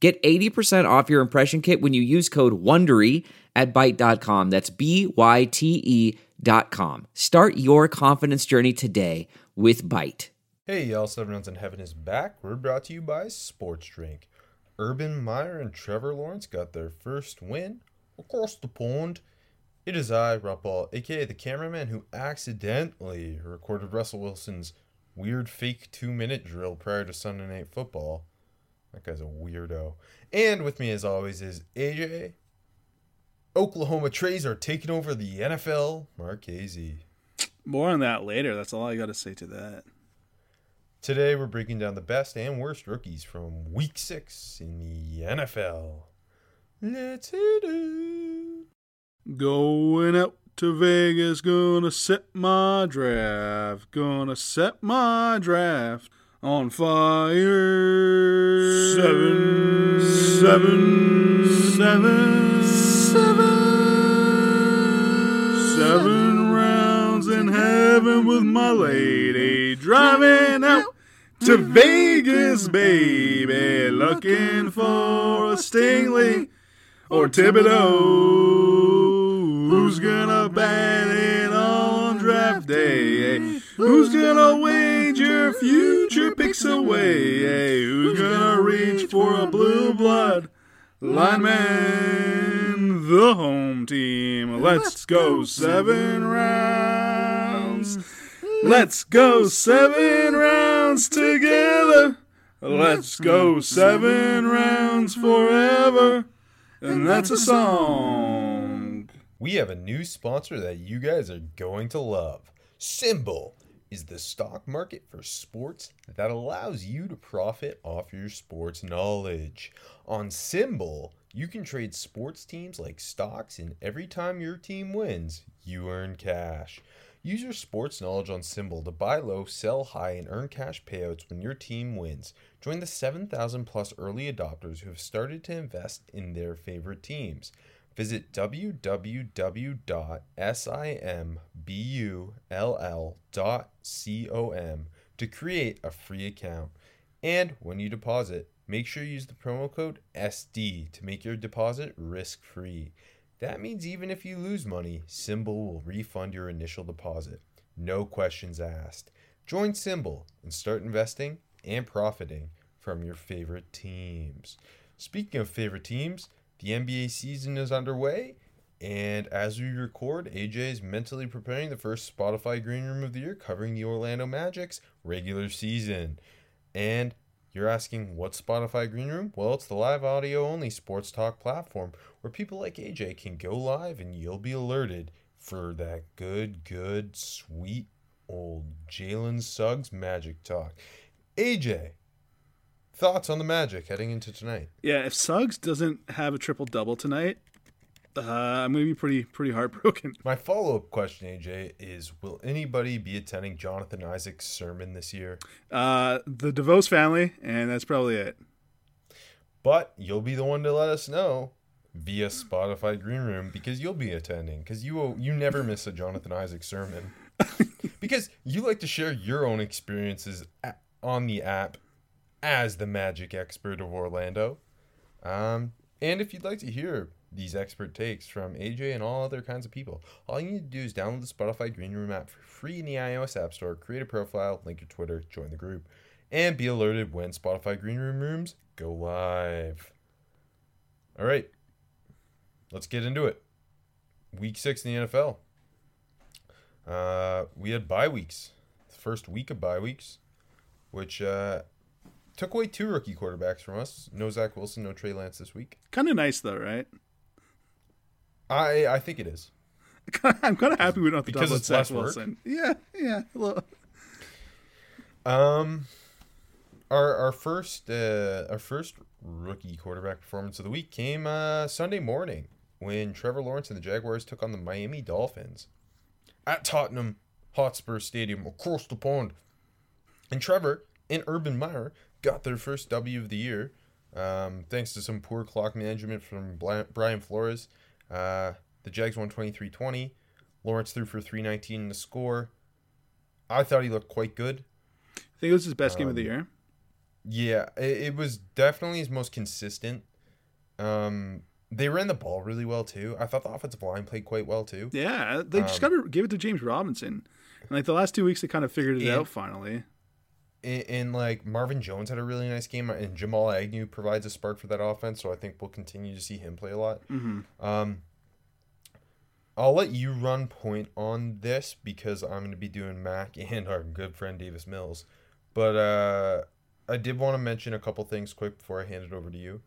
Get 80% off your impression kit when you use code WONDERY at Byte.com. That's B-Y-T-E dot com. Start your confidence journey today with Byte. Hey y'all, Seven Rounds in Heaven is back. We're brought to you by Sports Drink. Urban Meyer and Trevor Lawrence got their first win across the pond. It is I, Rob Paul, aka the cameraman who accidentally recorded Russell Wilson's weird fake two minute drill prior to Sunday Night Football. That guy's a weirdo. And with me, as always, is AJ. Oklahoma Trays are taking over the NFL. Marchese. More on that later. That's all I got to say to that. Today, we're breaking down the best and worst rookies from Week Six in the NFL. Let's hit it. Going out to Vegas, gonna set my draft. Gonna set my draft on fire. Seven, seven, seven, seven, seven rounds in heaven with my lady, driving out to Vegas, baby, looking for a Stingley or Thibodeaux. Who's gonna Who's gonna wager future picks away? Who's gonna reach for a blue blood lineman? The home team. Let's go seven rounds. Let's go seven rounds together. Let's go seven rounds forever. And that's a song. We have a new sponsor that you guys are going to love. SimBull is the stock market for sports that allows you to profit off your sports knowledge. On SimBull, you can trade sports teams like stocks, and every time your team wins, you earn cash. Use your sports knowledge on SimBull to buy low, sell high, and earn cash payouts when your team wins. Join the 7,000 plus early adopters who have started to invest in their favorite teams. Visit www.simbull.com to create a free account. And when you deposit, make sure you use the promo code SD to make your deposit risk free. That means even if you lose money, SimBull will refund your initial deposit. No questions asked. Join SimBull and start investing and profiting from your favorite teams. Speaking of favorite teams, the NBA season is underway, and as we record, AJ is mentally preparing the first Spotify Green Room of the year covering the Orlando Magic's regular season. And you're asking, what's Spotify Green Room? Well, it's the live audio only sports talk platform where people like AJ can go live and you'll be alerted for that good, good, sweet old Jalen Suggs magic talk. AJ, thoughts on the Magic heading into tonight? Yeah, if Suggs doesn't have a triple double tonight, uh, I'm gonna be pretty pretty heartbroken. My follow up question, AJ, is will anybody be attending Jonathan Isaac's sermon this year? Uh, the DeVos family, and that's probably it. But you'll be the one to let us know via Spotify Green Room because you'll be attending because you you never miss a Jonathan Isaac sermon because you like to share your own experiences on the app as the magic expert of Orlando. Um, and if you'd like to hear these expert takes from AJ and all other kinds of people, all you need to do is download the Spotify Green Room app for free in the iOS App Store, create a profile, link your Twitter, join the group, and be alerted when Spotify Green Room rooms go live. All right, let's get into it. Week six in the NFL. Uh, we had bye weeks. The first week of bye weeks, which uh, took away two rookie quarterbacks from us. No Zach Wilson, no Trey Lance this week. Kind of nice though, right? I I think it is. I'm kind of happy we don't have to because talk it's about Zach. Wilson. Yeah, yeah. Um, our our first uh, our first rookie quarterback performance of the week came uh, Sunday morning when Trevor Lawrence and the Jaguars took on the Miami Dolphins at Tottenham Hotspur Stadium across the pond. And Trevor and Urban Meyer got their first W of the year, um, thanks to some poor clock management from Brian Flores. Uh, the Jags won 23 20. Lawrence threw for 319 in the score. I thought he looked quite good. I think it was his best um, game of the um, year. Yeah, it, it, was definitely his most consistent. Um, they ran the ball really well too. I thought the offensive line played quite well too. Yeah, they just um, got to give it to James Robinson. And like the last two weeks, they kind of figured it and, out finally. And, and, like Marvin Jones had a really nice game, and Jamal Agnew provides a spark for that offense. So I think we'll continue to see him play a lot. Mm-hmm. Um, I'll let you run point on this because I'm going to be doing Mac and our good friend Davis Mills. But uh, I did want to mention a couple things quick before I hand it over to you.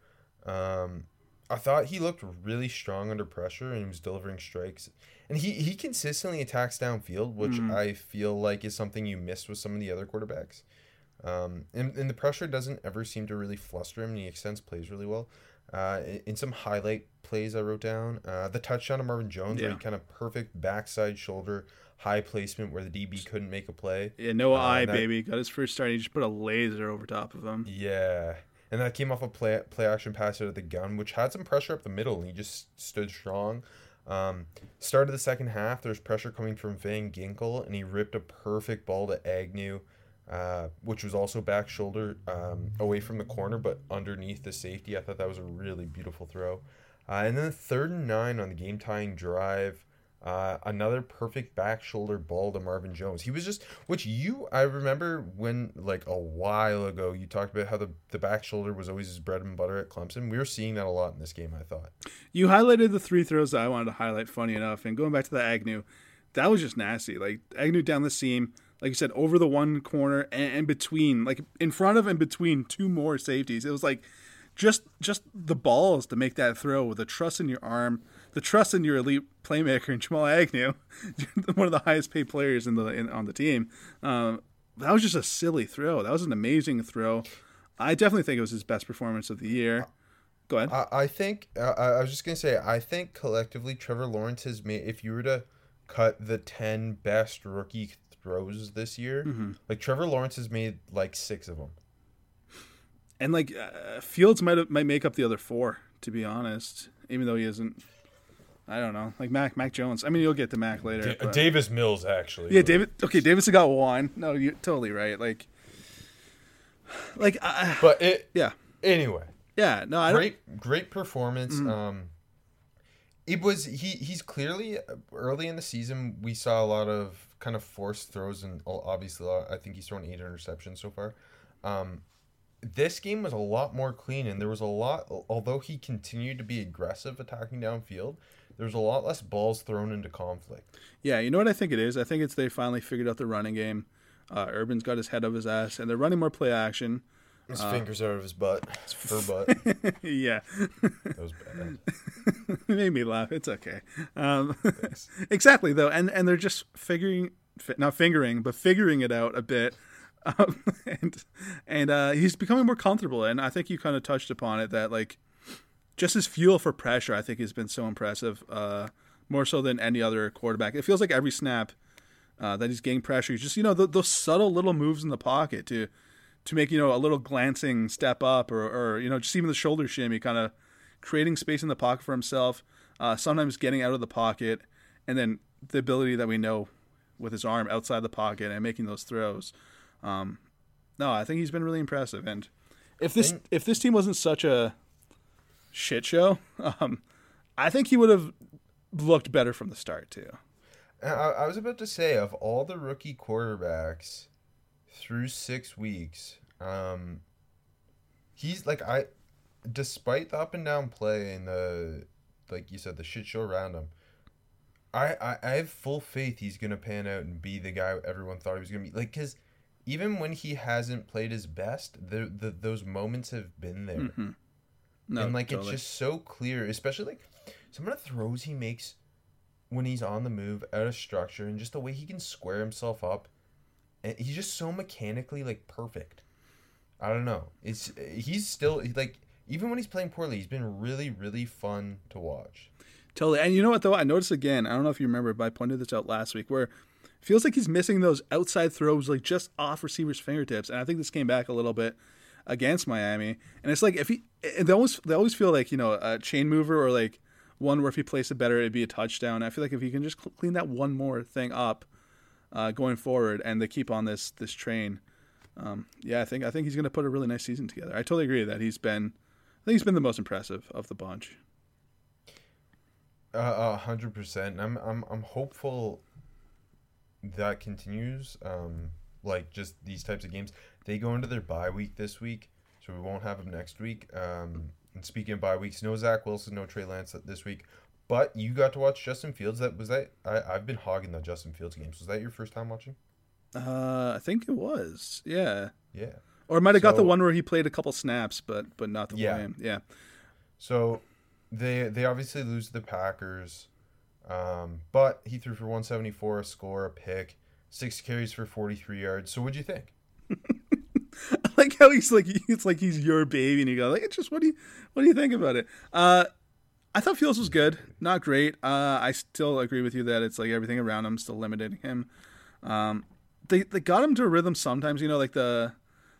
Um, I thought he looked really strong under pressure and he was delivering strikes. And he, he consistently attacks downfield, which mm. I feel like is something you missed with some of the other quarterbacks. Um, and, and the pressure doesn't ever seem to really fluster him, and he extends plays really well. Uh, in, some highlight plays I wrote down, uh, the touchdown of Marvin Jones, yeah. where he kind of perfect backside shoulder, high placement where the DB couldn't make a play. Yeah, no uh, eye, that, baby. Got his first start. He just put a laser over top of him. Yeah, and that came off a play play action pass out of the gun, which had some pressure up the middle, and he just stood strong. Um, start of the second half, there's pressure coming from Van Ginkel, and he ripped a perfect ball to Agnew, uh, which was also back shoulder um, away from the corner, but underneath the safety. I thought that was a really beautiful throw. Uh, and then the third and nine on the game tying drive. Uh, another perfect back shoulder ball to Marvin Jones. He was just, which you, I remember when, like a while ago, you talked about how the, the back shoulder was always his bread and butter at Clemson. We were seeing that a lot in this game, I thought. You highlighted the three throws that I wanted to highlight, funny enough. And going back to the Agnew, that was just nasty. Like Agnew down the seam, like you said, over the one corner and, and between, like in front of and between two more safeties. It was like just just the balls to make that throw with the trust in your arm the trust in your elite playmaker and Jamal Agnew, one of the highest paid players in the in, on the team. Um, that was just a silly throw. That was an amazing throw. I definitely think it was his best performance of the year. Go ahead. I, I think uh, I was just gonna say I think collectively Trevor Lawrence has made. If you were to cut the ten best rookie throws this year, mm-hmm. like Trevor Lawrence has made like six of them. And like uh, Fields might might make up the other four, to be honest. Even though he isn't I don't know, like Mac Mac Jones. I mean, you'll get to Mac later. D- Davis Mills, actually. Yeah, David. Okay, Davis got one. No, you're totally right. Like, like, uh, but it. Yeah. Anyway. Yeah. No. I great, don't... great performance. Mm-hmm. Um, it was he. He's clearly early in the season. We saw a lot of kind of forced throws, and obviously, I think he's thrown eight interceptions so far. Um, this game was a lot more clean, and there was a lot. Although he continued to be aggressive attacking downfield, there's a lot less balls thrown into conflict. Yeah, you know what I think it is? I think it's they finally figured out the running game. Uh, Urban's got his head of his ass, and they're running more play action. His uh, fingers out of his butt. Her butt. yeah. that was bad. it made me laugh. It's okay. Um, exactly though, and and they're just figuring, not fingering, but figuring it out a bit. Um, and and uh, he's becoming more comfortable, and I think you kind of touched upon it that like just his fuel for pressure, I think, has been so impressive. Uh, more so than any other quarterback. It feels like every snap uh, that he's getting pressure, he's just you know the, those subtle little moves in the pocket to to make you know a little glancing step up or, or you know just even the shoulder shimmy, kind of creating space in the pocket for himself. Uh, sometimes getting out of the pocket, and then the ability that we know with his arm outside the pocket and making those throws. Um, no, I think he's been really impressive. And if this if this team wasn't such a shit show, um, I think he would have looked better from the start too. I, I was about to say of all the rookie quarterbacks through six weeks, um, he's like I, despite the up and down play and the like you said the shit show around him. I, I, I have full faith he's gonna pan out and be the guy everyone thought he was gonna be. Like, cause even when he hasn't played his best, the, the those moments have been there. Mm-hmm. No, and like totally. it's just so clear, especially like some of the throws he makes when he's on the move, out of structure, and just the way he can square himself up. He's just so mechanically like perfect. I don't know. It's he's still like even when he's playing poorly, he's been really, really fun to watch. Totally. And you know what though? I noticed again. I don't know if you remember, but I pointed this out last week where feels like he's missing those outside throws, like just off receivers' fingertips. And I think this came back a little bit against Miami. And it's like if he, they always they always feel like you know a chain mover or like one where if he plays it better, it'd be a touchdown. I feel like if he can just clean that one more thing up uh, going forward, and they keep on this this train. Um, yeah, I think I think he's going to put a really nice season together. I totally agree that he's been, I think he's been the most impressive of the bunch. A hundred percent. I'm I'm I'm hopeful that continues. Um, like just these types of games. They go into their bye week this week, so we won't have them next week. Um, and speaking of bye weeks, no Zach Wilson, no Trey Lance this week. But you got to watch Justin Fields. That was that. I I've been hogging the Justin Fields games. Was that your first time watching? Uh, I think it was. Yeah. Yeah. Or might have got the one where he played a couple snaps, but but not the Yeah. game. Yeah. So they they obviously lose to the Packers, um, but he threw for 174, a score, a pick, six carries for 43 yards. So what'd you think? I like how he's like it's like he's your baby, and you go like, it's just what do you what do you think about it? Uh, I thought Fields was good, not great. Uh, I still agree with you that it's like everything around him still limiting him. Um, they they got him to a rhythm sometimes, you know, like the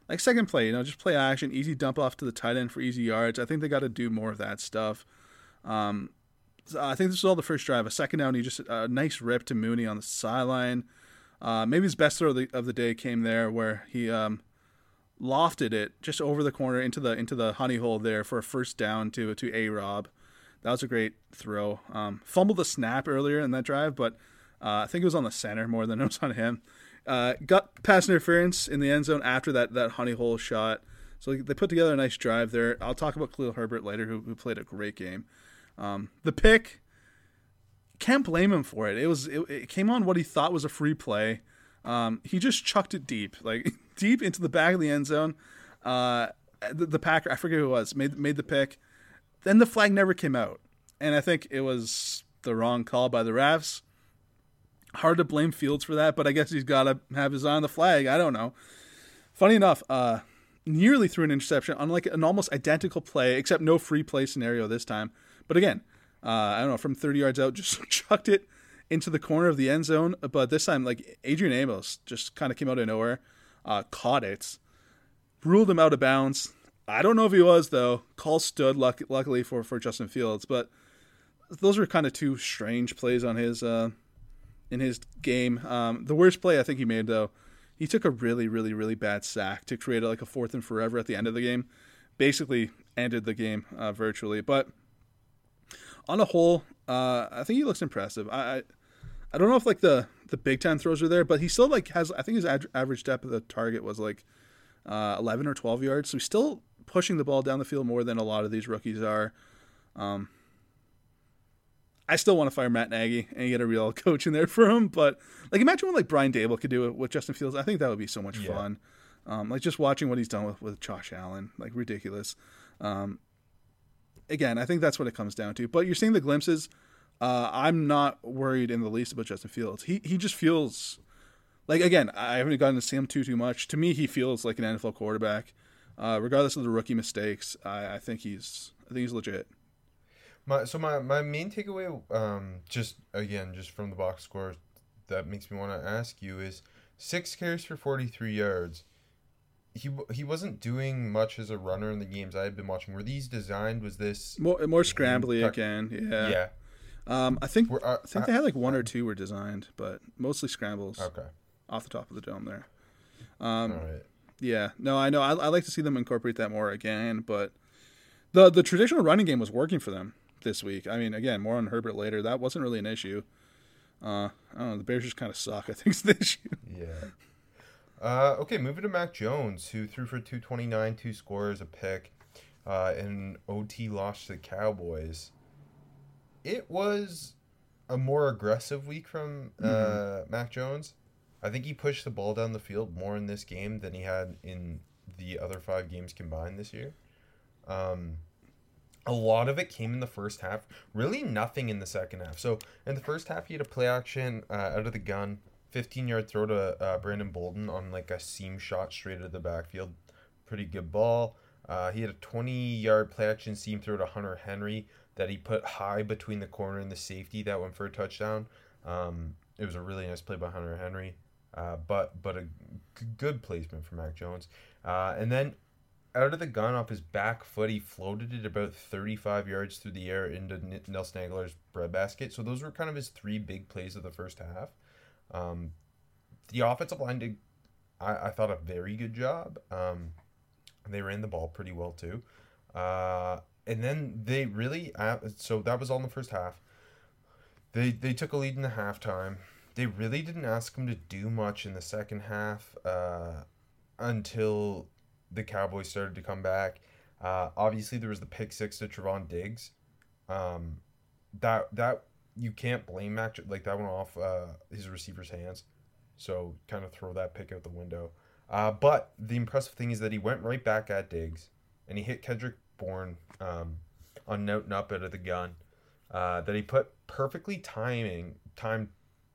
like second play, you know, just play action, easy dump off to the tight end for easy yards. I think they got to do more of that stuff. Um, so I think this was all the first drive. A second down, he just a nice rip to Mooney on the sideline. Uh, maybe his best throw of the, of the day came there where he um, lofted it just over the corner into the into the honey hole there for a first down to to a Rob. That was a great throw. Um, fumbled the snap earlier in that drive, but uh, I think it was on the center more than it was on him. Uh, got pass interference in the end zone after that that honey hole shot. So they put together a nice drive there. I'll talk about Khalil Herbert later, who, who played a great game. Um, the pick, can't blame him for it. It was it, it came on what he thought was a free play. Um, he just chucked it deep, like deep into the back of the end zone. Uh, the, the Packer, I forget who it was, made made the pick. Then the flag never came out, and I think it was the wrong call by the refs. Hard to blame Fields for that, but I guess he's got to have his eye on the flag. I don't know. Funny enough, uh, nearly threw an interception on like an almost identical play, except no free play scenario this time. But again, uh, I don't know, from 30 yards out, just chucked it into the corner of the end zone. But this time, like Adrian Amos just kind of came out of nowhere, uh, caught it, ruled him out of bounds. I don't know if he was though. Call stood, luck- luckily for for Justin Fields, but those were kind of two strange plays on his uh, in his game. Um, the worst play I think he made though, he took a really really really bad sack to create like a fourth and forever at the end of the game. Basically ended the game uh, virtually, but on a whole, uh, I think he looks impressive. I, I I don't know if like the the big time throws are there, but he still like has. I think his ad- average depth of the target was like uh, 11 or 12 yards, so he's still pushing the ball down the field more than a lot of these rookies are. Um, I still want to fire Matt Nagy and get a real coach in there for him, but like imagine what like Brian Daboll could do with Justin Fields. I think that would be so much Yeah. fun. Um, like just watching what he's done with, with Josh Allen, like ridiculous. Um, again, I think that's what it comes down to. But you're seeing the glimpses. Uh, I'm not worried in the least about Justin Fields. He he just feels like again. I haven't gotten to see him too too much. To me, he feels like an NFL quarterback, uh, regardless of the rookie mistakes. I, I think he's I think he's legit. My so my, my main takeaway, um, just again, just from the box score, that makes me want to ask you is six carries for forty three yards. He he wasn't doing much as a runner in the games I had been watching. Were these designed? Was this? More more scrambly tuck- again. Yeah. Yeah. Um, I think Were, uh, I think they had like one or two were designed, but mostly scrambles okay. off the top of the dome there. Um, All right. Yeah, no, I know. I, I like to see them incorporate that more again, but the the traditional running game was working for them this week. I mean, again, more on Herbert later. That wasn't really an issue. Uh, I don't know. The Bears just kind of suck. I think is the issue. Yeah. Uh, okay, moving to Mac Jones, who threw for 229, two scores, a pick, uh, and OT lost to the Cowboys. It was a more aggressive week from uh, Mac Jones. I think he pushed the ball down the field more in this game than he had in the other five games combined this year. Um, a lot of it came in the first half. Really, nothing in the second half. So in the first half, he had a play action uh, out of the gun, 15 yard throw to uh, Brandon Bolden on like a seam shot straight of the backfield. Pretty good ball. Uh, he had a 20 yard play action seam throw to Hunter Henry that he put high between the corner and the safety that went for a touchdown. Um, it was a really nice play by Hunter Henry, uh, but but a g- good placement for Mac Jones. Uh, and then out of the gun off his back foot, he floated it about 35 yards through the air into N- Nelson Agholor's breadbasket. So those were kind of his three big plays of the first half. Um, the offensive line did, I, I thought, a very good job. Um, they ran the ball pretty well too. Uh, and then they really, uh, so that was all in the first half. They they took a lead in the halftime. They really didn't ask him to do much in the second half uh, until the Cowboys started to come back. Uh, obviously, there was the pick six to Trevon Diggs. Um, that that you can't blame Mac like that went off uh, his receiver's hands, so kind of throw that pick out the window. Uh, but the impressive thing is that he went right back at Diggs, and he hit Kendrick Bourne um, on note up out of the gun. Uh, that he put perfectly timing time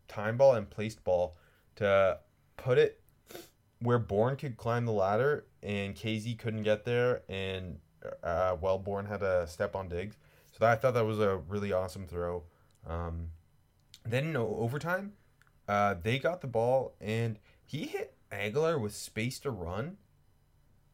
time ball and placed ball to put it where Bourne could climb the ladder and KZ couldn't get there, and uh, well, Bourne had to step on Diggs. So I thought that was a really awesome throw. Um, then in overtime, uh, they got the ball and he hit Agholor with space to run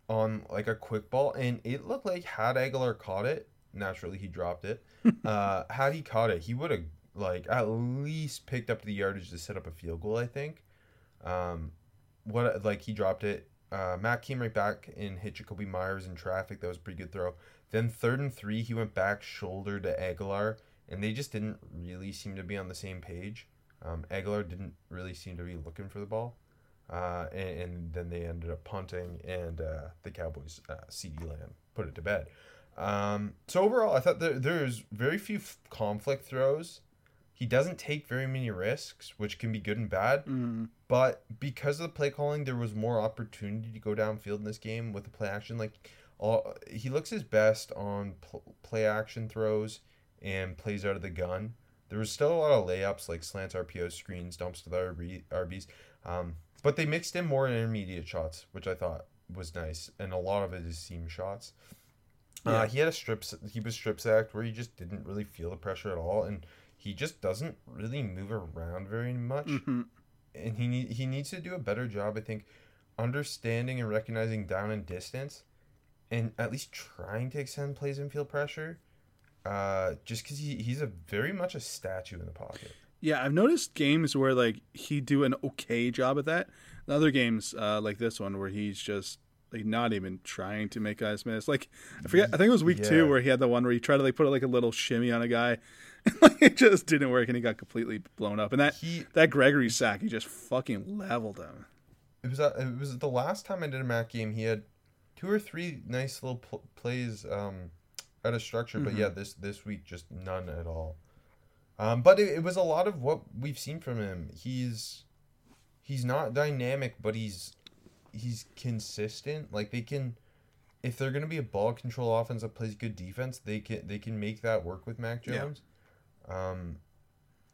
on like a quick ball, and it looked like had Agholor caught it, naturally he dropped it. uh, had he caught it, he would have like at least picked up the yardage to set up a field goal. I think. Um, what like he dropped it. Uh, Matt came right back and hit Jakobi Meyers in traffic. That was pretty good throw. Then third and three, he went back shoulder to Agholor, and they just didn't really seem to be on the same page. Um, Agholor didn't really seem to be looking for the ball, uh, and, and, then they ended up punting, and uh, the Cowboys, uh, CeeDee Lamb, put it to bed. Um, so overall, I thought there, there's very few f- conflict throws. He doesn't take very many risks, which can be good and bad. Mm. But because of the play calling, there was more opportunity to go downfield in this game with the play action. Like, all he looks his best on pl- play action throws and plays out of the gun. There was still a lot of layups like slants, RPO screens, dumps to the RB, RBs. Um, but they mixed in more intermediate shots, which I thought was nice, and a lot of it is seam shots. Uh, he had a strip. He was strip sacked where he just didn't really feel the pressure at all, and he just doesn't really move around very much. Mhm. And he need, he needs to do a better job, I think, understanding and recognizing down and distance, and at least trying to extend plays and feel pressure. Uh, just because he, he's a very much a statue in the pocket. Yeah, I've noticed games where like he do an okay job at that. And other games uh, like this one where he's just like not even trying to make guys miss. Like I forget, I think it was week Yeah. two where he had the one where he tried to like put like a little shimmy on a guy, it just didn't work, and he got completely blown up. And that He that Gregory sack, he just fucking leveled him. it was uh, it was the last time I did a Mac game. He had two or three nice little pl- plays um, out of structure, but yeah, this this week just none at all. Um, but it, it was a lot of what we've seen from him. He's he's not dynamic, but he's he's consistent. Like they can, if they're gonna be a ball control offense that plays good defense, they can they can make that work with Mac. Jones. Um,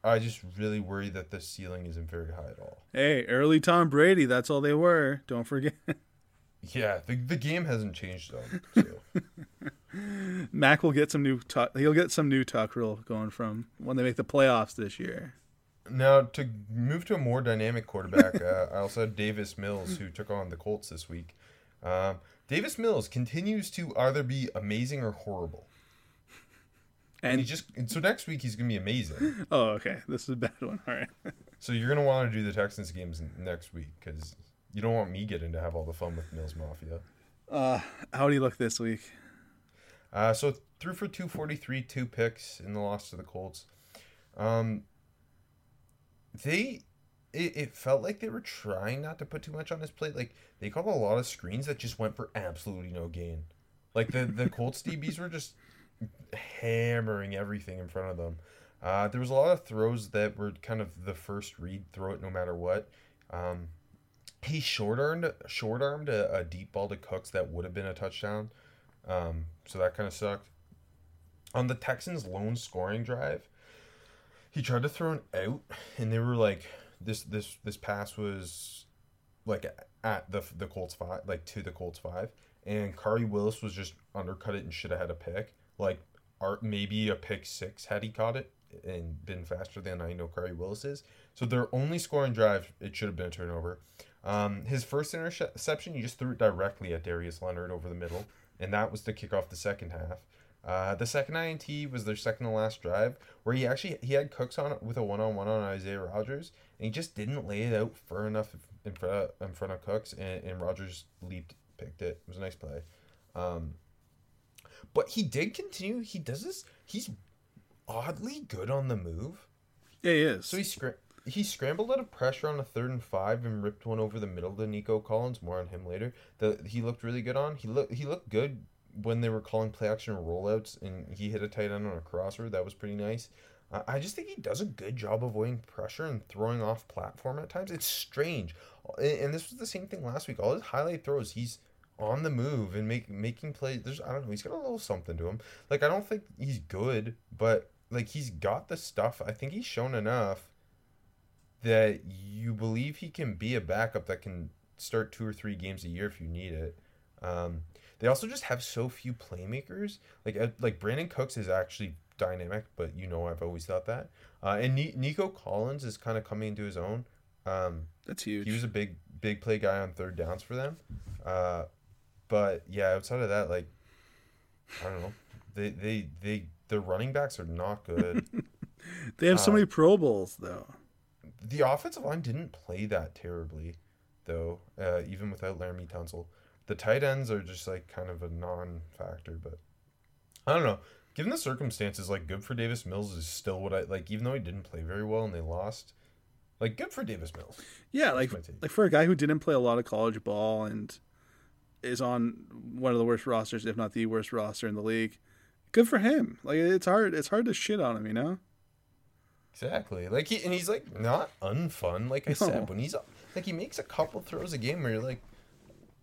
I just really worry that the ceiling isn't very high at all. Hey, early Tom Brady, that's all they were. Don't forget. Yeah, the, the game hasn't changed though. So. Mac will get some new tuck. He'll get some new tuck rule going from when they make the playoffs this year. now to move to a more dynamic quarterback, uh, I also had Davis Mills who took on the Colts this week. Um, Davis Mills continues to either be amazing or horrible, and And he just and so next week he's gonna be amazing. oh, okay, this is a bad one. All right. So you're gonna want to do the Texans games next week because you don't want me getting to have all the fun with Mills Mafia. Uh, how do you look this week? Uh, so threw for 243, two picks in the loss to the Colts. Um, they, it, it felt like they were trying not to put too much on his plate. Like they called a lot of screens that just went for absolutely no gain. Like the the Colts DBs were just hammering everything in front of them. Uh, there was a lot of throws that were kind of the first read, throw it no matter what. Um, he short armed short armed a, a deep ball to Cooks that would have been a touchdown. Um, so that kind of sucked. On the Texans' lone scoring drive, he tried to throw an out, and they were like, "This this this pass was like at the the Colts five, like to the Colts five, and Khari Willis was just undercut it and should have had a pick. Like, art maybe a pick six had he caught it and been faster than I know Khari Willis is. So their only scoring drive, it should have been a turnover. Um, his first interception, he just threw it directly at Darius Leonard over the middle, and that was to kick off the second half. Uh, the second INT was their second to last drive, where he actually he had Cooks on with a one on one on Isaiah Rodgers, and he just didn't lay it out far enough in front of, in front of Cooks, and, and Rodgers leaped, picked it. It was a nice play. Um, but he did continue. He does this. He's oddly good on the move. Yeah, he is. So he scr- he scrambled out of pressure on a third and five and ripped one over the middle to Nico Collins. More on him later. The he looked really good on. He looked he looked good when they were calling play action rollouts and he hit a tight end on a crosser. That was pretty nice. Uh, I just think he does a good job avoiding pressure and throwing off platform at times. It's strange, and, and this was the same thing last week. All his highlight throws, he's on the move and make making plays. There's I don't know. He's got a little something to him. Like I don't think he's good, but like he's got the stuff. I think he's shown enough that you believe he can be a backup that can start two or three games a year if you need it. Um, they also just have so few playmakers. Like uh, like Brandin Cooks is actually dynamic, but you know I've always thought that. Uh, and Ni- Nico Collins is kind of coming into his own. Um, That's huge. he was a big big play guy on third downs for them. Uh, but yeah, outside of that, like I don't know, they they they the running backs are not good. they have so many Pro Bowls though. the offensive line didn't play that terribly, though. Uh, even without Laremy Tunsil, the tight ends are just like kind of a non-factor. But I don't know. Given the circumstances, like good for Davis Mills is still what I like. Even though he didn't play very well and they lost, like good for Davis Mills. Yeah, like like for a guy who didn't play a lot of college ball and is on one of the worst rosters, if not the worst roster in the league. Good for him. Like it's hard. It's hard to shit on him, you know. Exactly. Like he and he's like not unfun. Like I No. said, when he's like he makes a couple throws a game where you're like,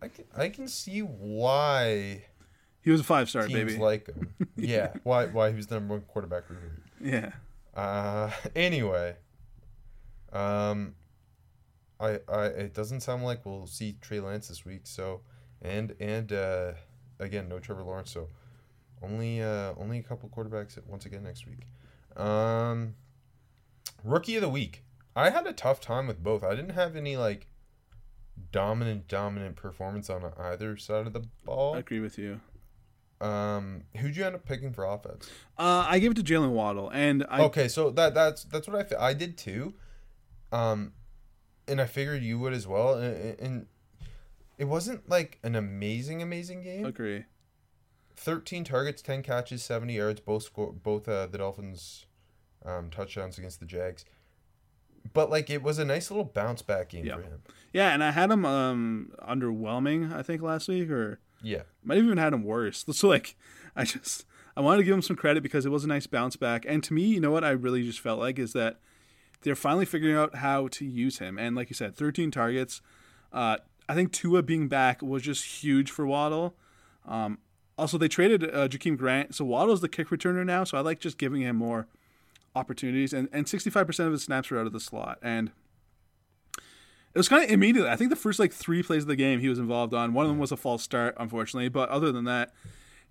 I can I can see why He was a five star baby. like him. yeah. Why why he was the number one quarterback yeah. Uh, anyway, um, I, I, it doesn't sound like we'll see Trey Lance this week. So, and and uh, again, no Trevor Lawrence. So, only uh, only a couple quarterbacks once again next week. Um, rookie of the week. I had a tough time with both. I didn't have any like dominant dominant performance on either side of the ball. I agree with you. Um, who'd you end up picking for offense? Uh, I gave it to Jaylen Waddle, and I okay, so that that's that's what I I did too, um, and I figured you would as well. And, and it wasn't like an amazing amazing game. agree. Thirteen targets, ten catches, seventy yards. Both score both uh, the Dolphins, um, touchdowns against the Jags. But like it was a nice little bounce back game Yeah. for him. Yeah, and I had him um underwhelming. I think last week, or Yeah, might have even had him worse. So like, I just I wanted to give him some credit because it was a nice bounce back. And to me, you know what I really just felt like is that they're finally figuring out how to use him. And like you said, 13 targets. Uh, I think Tua being back was just huge for Waddle. Um, also, they traded uh, Jakeem Grant, so Waddle's the kick returner now. So I like just giving him more opportunities. And and 65% of his snaps were out of the slot. And it was kind of immediately. I think the first like three plays of the game he was involved on. One of them was a false start, unfortunately. But other than that,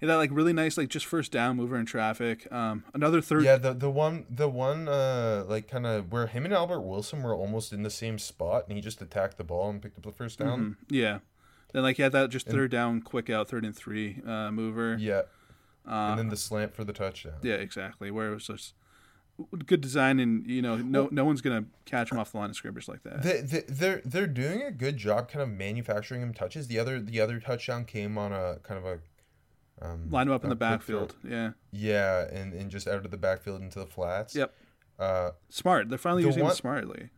had that like really nice like just first down mover in traffic. Um, another third. yeah. The the one the one uh like kind of where him and Albert Wilson were almost in the same spot, and he just attacked the ball and picked up the first down. Mhm, yeah. Then like he had that just third down, quick out, third and three uh, mover. Yeah. Uh, and then the slant for the touchdown. yeah, exactly. Where it was just good design, and you know, no no one's gonna catch him off the line of scrimmage like that. They, they, they're they're doing a good job, kind of manufacturing him touches. The other the other touchdown came on a kind of a um, Line him up in the backfield. Yeah, Yeah, and, and just out of the backfield into the flats. Yep. Uh, smart. They're finally The using one- him smartly.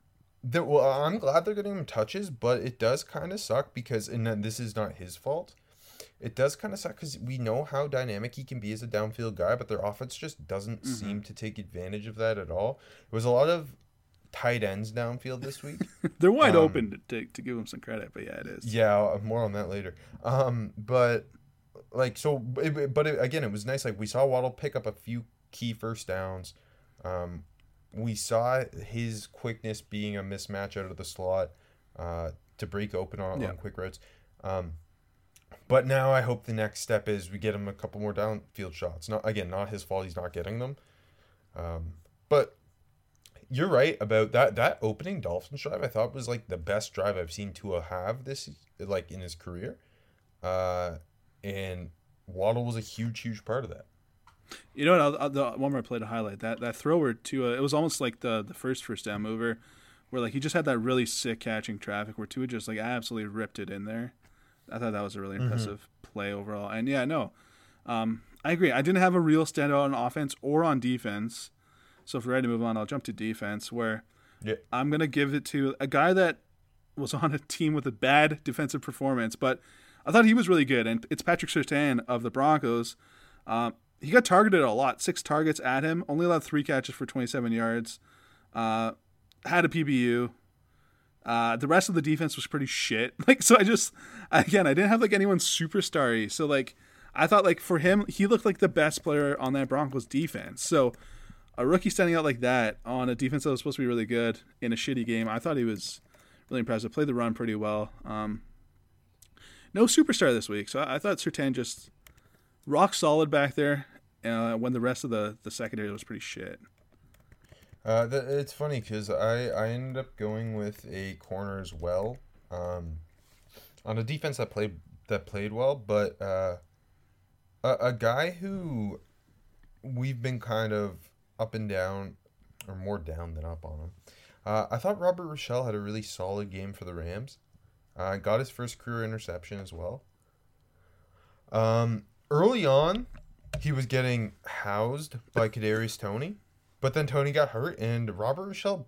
the, well, I'm glad they're getting him touches, but it does kind of suck because, and this is not his fault. It does kind of suck because we know how dynamic he can be as a downfield guy, but their offense just doesn't Mm-hmm. seem to take advantage of that at all. It was a lot of tight ends downfield this week. They're wide Um, open to, to to give him some credit, but yeah, it is. Yeah, more on that later. Um, but like so, it, but it, again, it was nice. Like we saw Waddle pick up a few key first downs. Um, we saw his quickness being a mismatch out of the slot uh, to break open on, Yeah. on quick routes. Um, but now I hope the next step is we get him a couple more downfield shots. Not again, not his fault. He's not getting them. Um, but you're right about that. That opening Dolphins drive, I thought was like the best drive I've seen Tua have this like in his career. Uh, and Waddle was a huge, huge part of that. You know what? I'll, I'll, the one more play to highlight that that thrower to it was almost like the the first first down mover, where like he just had that really sick catching traffic where Tua just like absolutely ripped it in there. I thought that was a really impressive mm-hmm. play overall. And yeah, no, um, I agree. I didn't have a real standout on offense or on defense. So if we're ready to move on, I'll jump to defense where yeah. I'm gonna give it to a guy that was on a team with a bad defensive performance, but I thought he was really good. And it's Patrick Surtain of the Broncos. Um, he got targeted a lot, six targets at him, only allowed three catches for 27 yards. Uh, had a PBU. Uh, the rest of the defense was pretty shit. Like, so I just, again, I didn't have like anyone superstarry. So like, I thought like for him, he looked like the best player on that Broncos defense. So a rookie standing out like that on a defense that was supposed to be really good in a shitty game, I thought he was really impressive. Played the run pretty well. Um, no superstar this week, so I, I thought Surtain just rock solid back there. Uh, when the rest of the the secondary was pretty shit. Uh, it's funny because I, I ended up going with a corner as well, um, on a defense that played that played well, but uh, a, a guy who we've been kind of up and down, or more down than up on him. Uh, I thought Robert Rochell had a really solid game for the Rams. Uh, got his first career interception as well. Um, early on, he was getting housed by Kadarius Toney, but then Toney got hurt, and Robert Rochell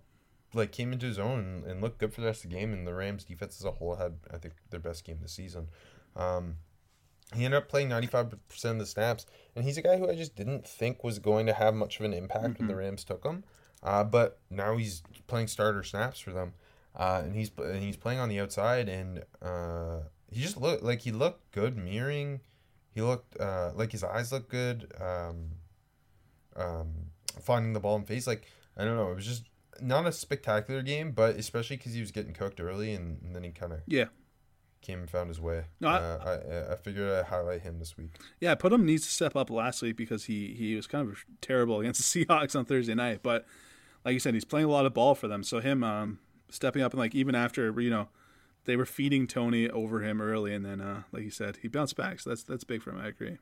like came into his own and, looked good for the rest of the game. And the Rams defense as a whole had, I think, their best game this season. Um, he ended up playing ninety five percent of the snaps, and he's a guy who I just didn't think was going to have much of an impact mm-hmm. when the Rams took him. Uh, but now he's playing starter snaps for them, uh, and he's and he's playing on the outside, and uh, he just looked like he looked good mirroring. He looked uh, like his eyes looked good. Um, um, finding the ball in face. Like I don't know, it was just not a spectacular game, but especially because he was getting cooked early, and, and then he kind of yeah came and found his way. No, I, uh, I, I figured I'd highlight him this week. Yeah, Putnam needs to step up last week because he he was kind of terrible against the Seahawks on Thursday night. But like you said, he's playing a lot of ball for them. So him um, stepping up and like even after you know they were feeding Toney over him early, and then uh, like you said, he bounced back. So that's that's big for him. I agree.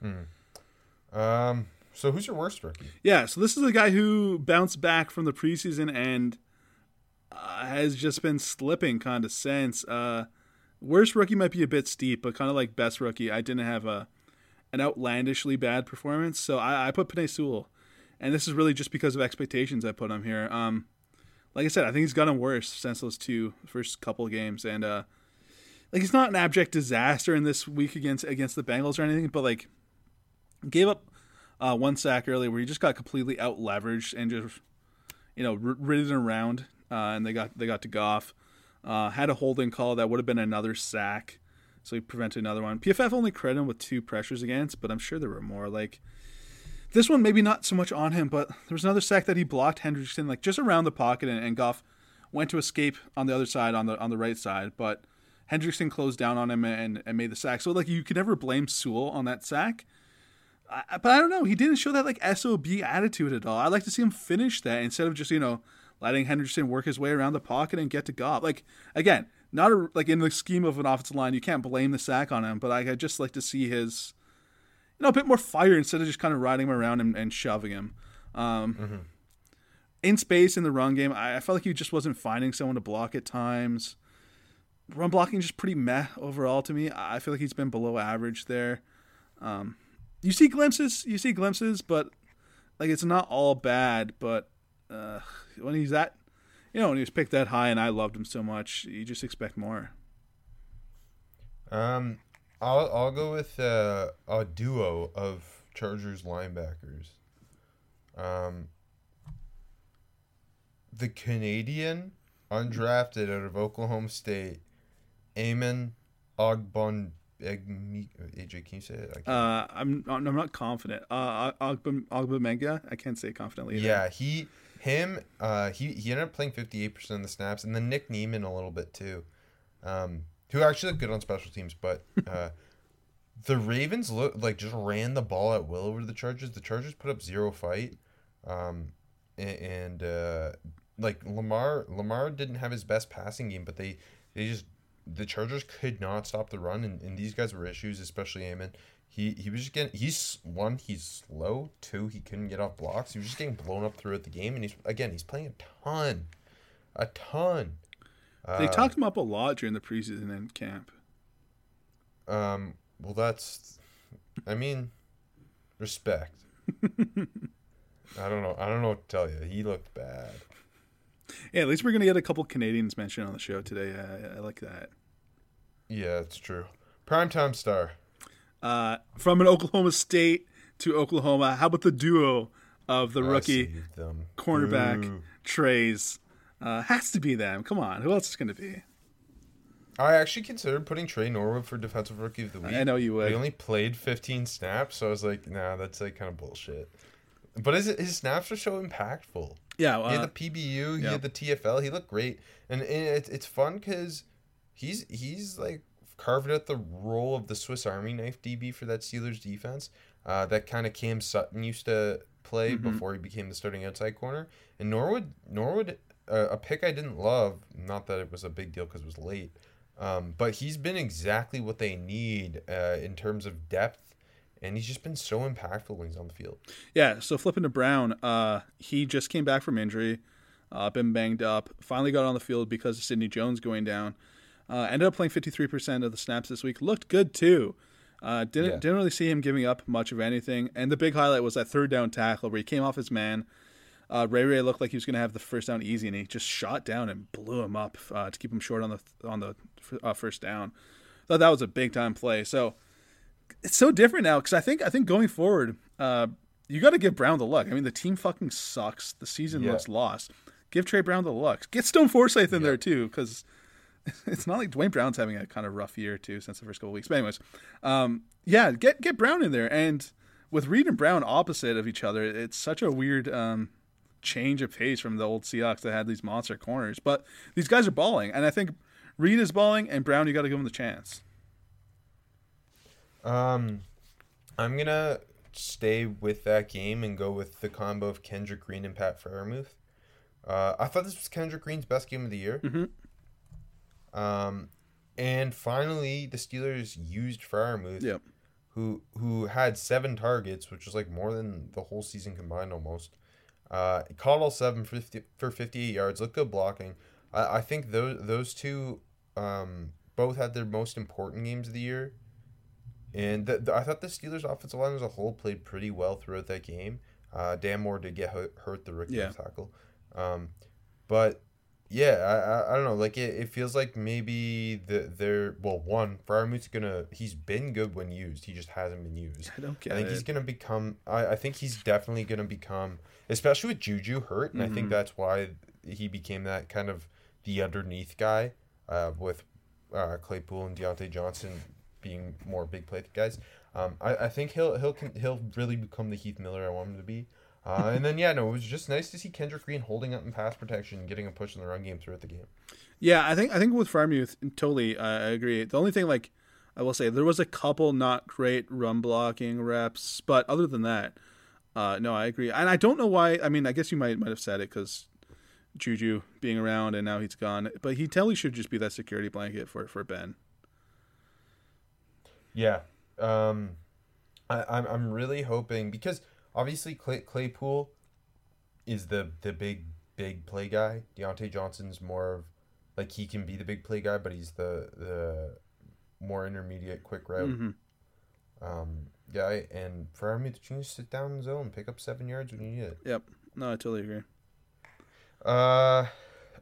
Hmm. Um. So who's your worst rookie? Yeah, so this is a guy who bounced back from the preseason and uh, has just been slipping kind of since. Uh, worst rookie might be a bit steep, but kind of like best rookie, I didn't have a an outlandishly bad performance, so I, I put Penei Sewell, and this is really just because of expectations I put him here. Um, like I said, I think he's gotten worse since those two first couple games, and uh, like he's not an abject disaster in this week against against the Bengals or anything, but like gave up uh, one sack earlier where he just got completely out leveraged and just you know r- ridden around, uh, and they got they got to Goff. Uh, had a holding call that would have been another sack, so he prevented another one. PFF only credited him with two pressures against, but I'm sure there were more. Like this one, maybe not so much on him, but there was another sack that he blocked Hendrickson like just around the pocket, and, and Goff went to escape on the other side on the on the right side, but Hendrickson closed down on him and, and made the sack. So like you could never blame Sewell on that sack. I, but I don't know. He didn't show that like sob attitude at all. I'd like to see him finish that instead of just you know letting Henderson work his way around the pocket and get to Goff. Like again, not a, like in the scheme of an offensive line, you can't blame the sack on him. But I, would just like to see his you know a bit more fire instead of just kind of riding him around and, and shoving him. Um, mm-hmm. In space in the run game, I, I felt like he just wasn't finding someone to block at times. Run blocking just pretty meh overall to me. I feel like he's been below average there. Um, you see glimpses, you see glimpses, but like it's not all bad. But uh, when he's that, you know, when he was picked that high, and I loved him so much, you just expect more. Um, I'll I'll go with uh, a duo of Chargers linebackers. Um, the Canadian undrafted out of Oklahoma State, Eamon Ogbon AJ, can you say it? Uh, I'm I'm not confident. Uh, I can't say it confidently. Either. Yeah, he, him, uh, he he ended up playing 58 percent of the snaps, and then Nick Niemann a little bit too. Um, who actually look good on special teams, but uh, the Ravens look like just ran the ball at will over the Chargers. The Chargers put up zero fight, um, a- and uh, like Lamar Lamar didn't have his best passing game, but they they just the Chargers could not stop the run, and, and these guys were issues, especially Amon. He he was just getting he's one he's slow two he couldn't get off blocks he was just getting blown up throughout the game and he's again he's playing a ton, a ton. They Uh, talked him up a lot during the preseason and camp. Um. Well, that's. I mean, respect. I don't know. I don't know what to tell you. He looked bad. Yeah, at least we're gonna get a couple Canadians mentioned on the show today. I, I like that. Yeah, it's true. Primetime star. Uh, from an Oklahoma State to Oklahoma, how about the duo of the I rookie cornerback Boo. Trays? Uh, has to be them. Come on, who else is gonna be? I actually considered putting Tre Norwood for defensive rookie of the week. I know you would. he only played 15 snaps, so I was like, nah, that's like kind of bullshit. But his his snaps are so impactful. Yeah, he uh, had the PBU, he yeah. had the TFL. He looked great, and, and it's it's fun because he's he's like carved out the role of the Swiss Army knife DB for that Steelers defense. Uh, that kind of Cam Sutton used to play Mm-hmm. before he became the starting outside corner. And Norwood Norwood, a pick I didn't love. Not that it was a big deal because it was late. Um, but he's been exactly what they need uh, in terms of depth, and he's just been so impactful when he's on the field. Yeah, so flipping to Brown, uh, he just came back from injury, uh, been banged up, finally got on the field because of Sidney Jones going down. Uh, ended up playing 53% of the snaps this week. Looked good too. Uh, didn't Yeah. didn't really see him giving up much of anything. And the big highlight was that third down tackle where he came off his man. Uh, Ray Ray looked like he was going to have the first down easy, and he just shot down and blew him up uh, to keep him short on the on the uh, first down. Thought that was a big time play. So it's so different now because I think I think going forward, uh, you got to give Brown the luck. I mean, the team fucking sucks. The season Yeah. looks lost. Give Tre Brown the luck. Get Stone Forsythe in there too, because it's not like Duane Brown's having a kind of rough year too since the first couple weeks. But anyways, um, yeah, get get Brown in there, and with Reed and Brown opposite of each other, it's such a weird um, change of pace from the old Seahawks that had these monster corners. But these guys are balling, and I think Reed is balling, and Brown, you got to give him the chance. Um, I'm gonna stay with that game and go with the combo of Kendrick Green and Pat Freiermuth. Uh, I thought this was Kendrick Green's best game of the year. Mhm. Um, and finally, the Steelers used Freiermuth, Yep. who who had seven targets, which was like more than the whole season combined almost. Uh, caught all seven for 50, for 58 yards. Looked good blocking. I, I think those those two um, both had their most important games of the year. And the, the- I thought the Steelers' offensive line as a whole played pretty well throughout that game. Uh, Dan Moore did get hurt, hurt the rookie Yeah. tackle. Um, but yeah, I, I, I don't know. Like it, it feels like maybe the they're well one Freiermuth's gonna he's been good when used. He just hasn't been used. I don't get I think it. he's gonna become. I, I think he's definitely gonna become, especially with Juju hurt, and I think Mhm. that's why he became that kind of the underneath guy, uh, with uh, Claypool and Diontae Johnson being more big play guys. Um, I, I think he'll he'll he'll really become the Heath Miller I want him to be. Uh, and then yeah, no, it was just nice to see Kendrick Green holding up in pass protection, and getting a push in the run game throughout the game. Yeah, I think I think with Freiermuth, totally, uh, I agree. The only thing, like, I will say, there was a couple not great run blocking reps, but other than that, uh, no, I agree. And I don't know why. I mean, I guess you might might have said it because Juju being around and now he's gone, but he totally should just be that security blanket for for Ben. Yeah. Um, I, I'm I'm really hoping because obviously Clay, Claypool is the the big big play guy. Diontae Johnson's more of like he can be the big play guy, but he's the the more intermediate quick route hmm um, guy. And for me to just sit down in the zone, pick up seven yards when you need it. Yep. No, I totally agree. Uh,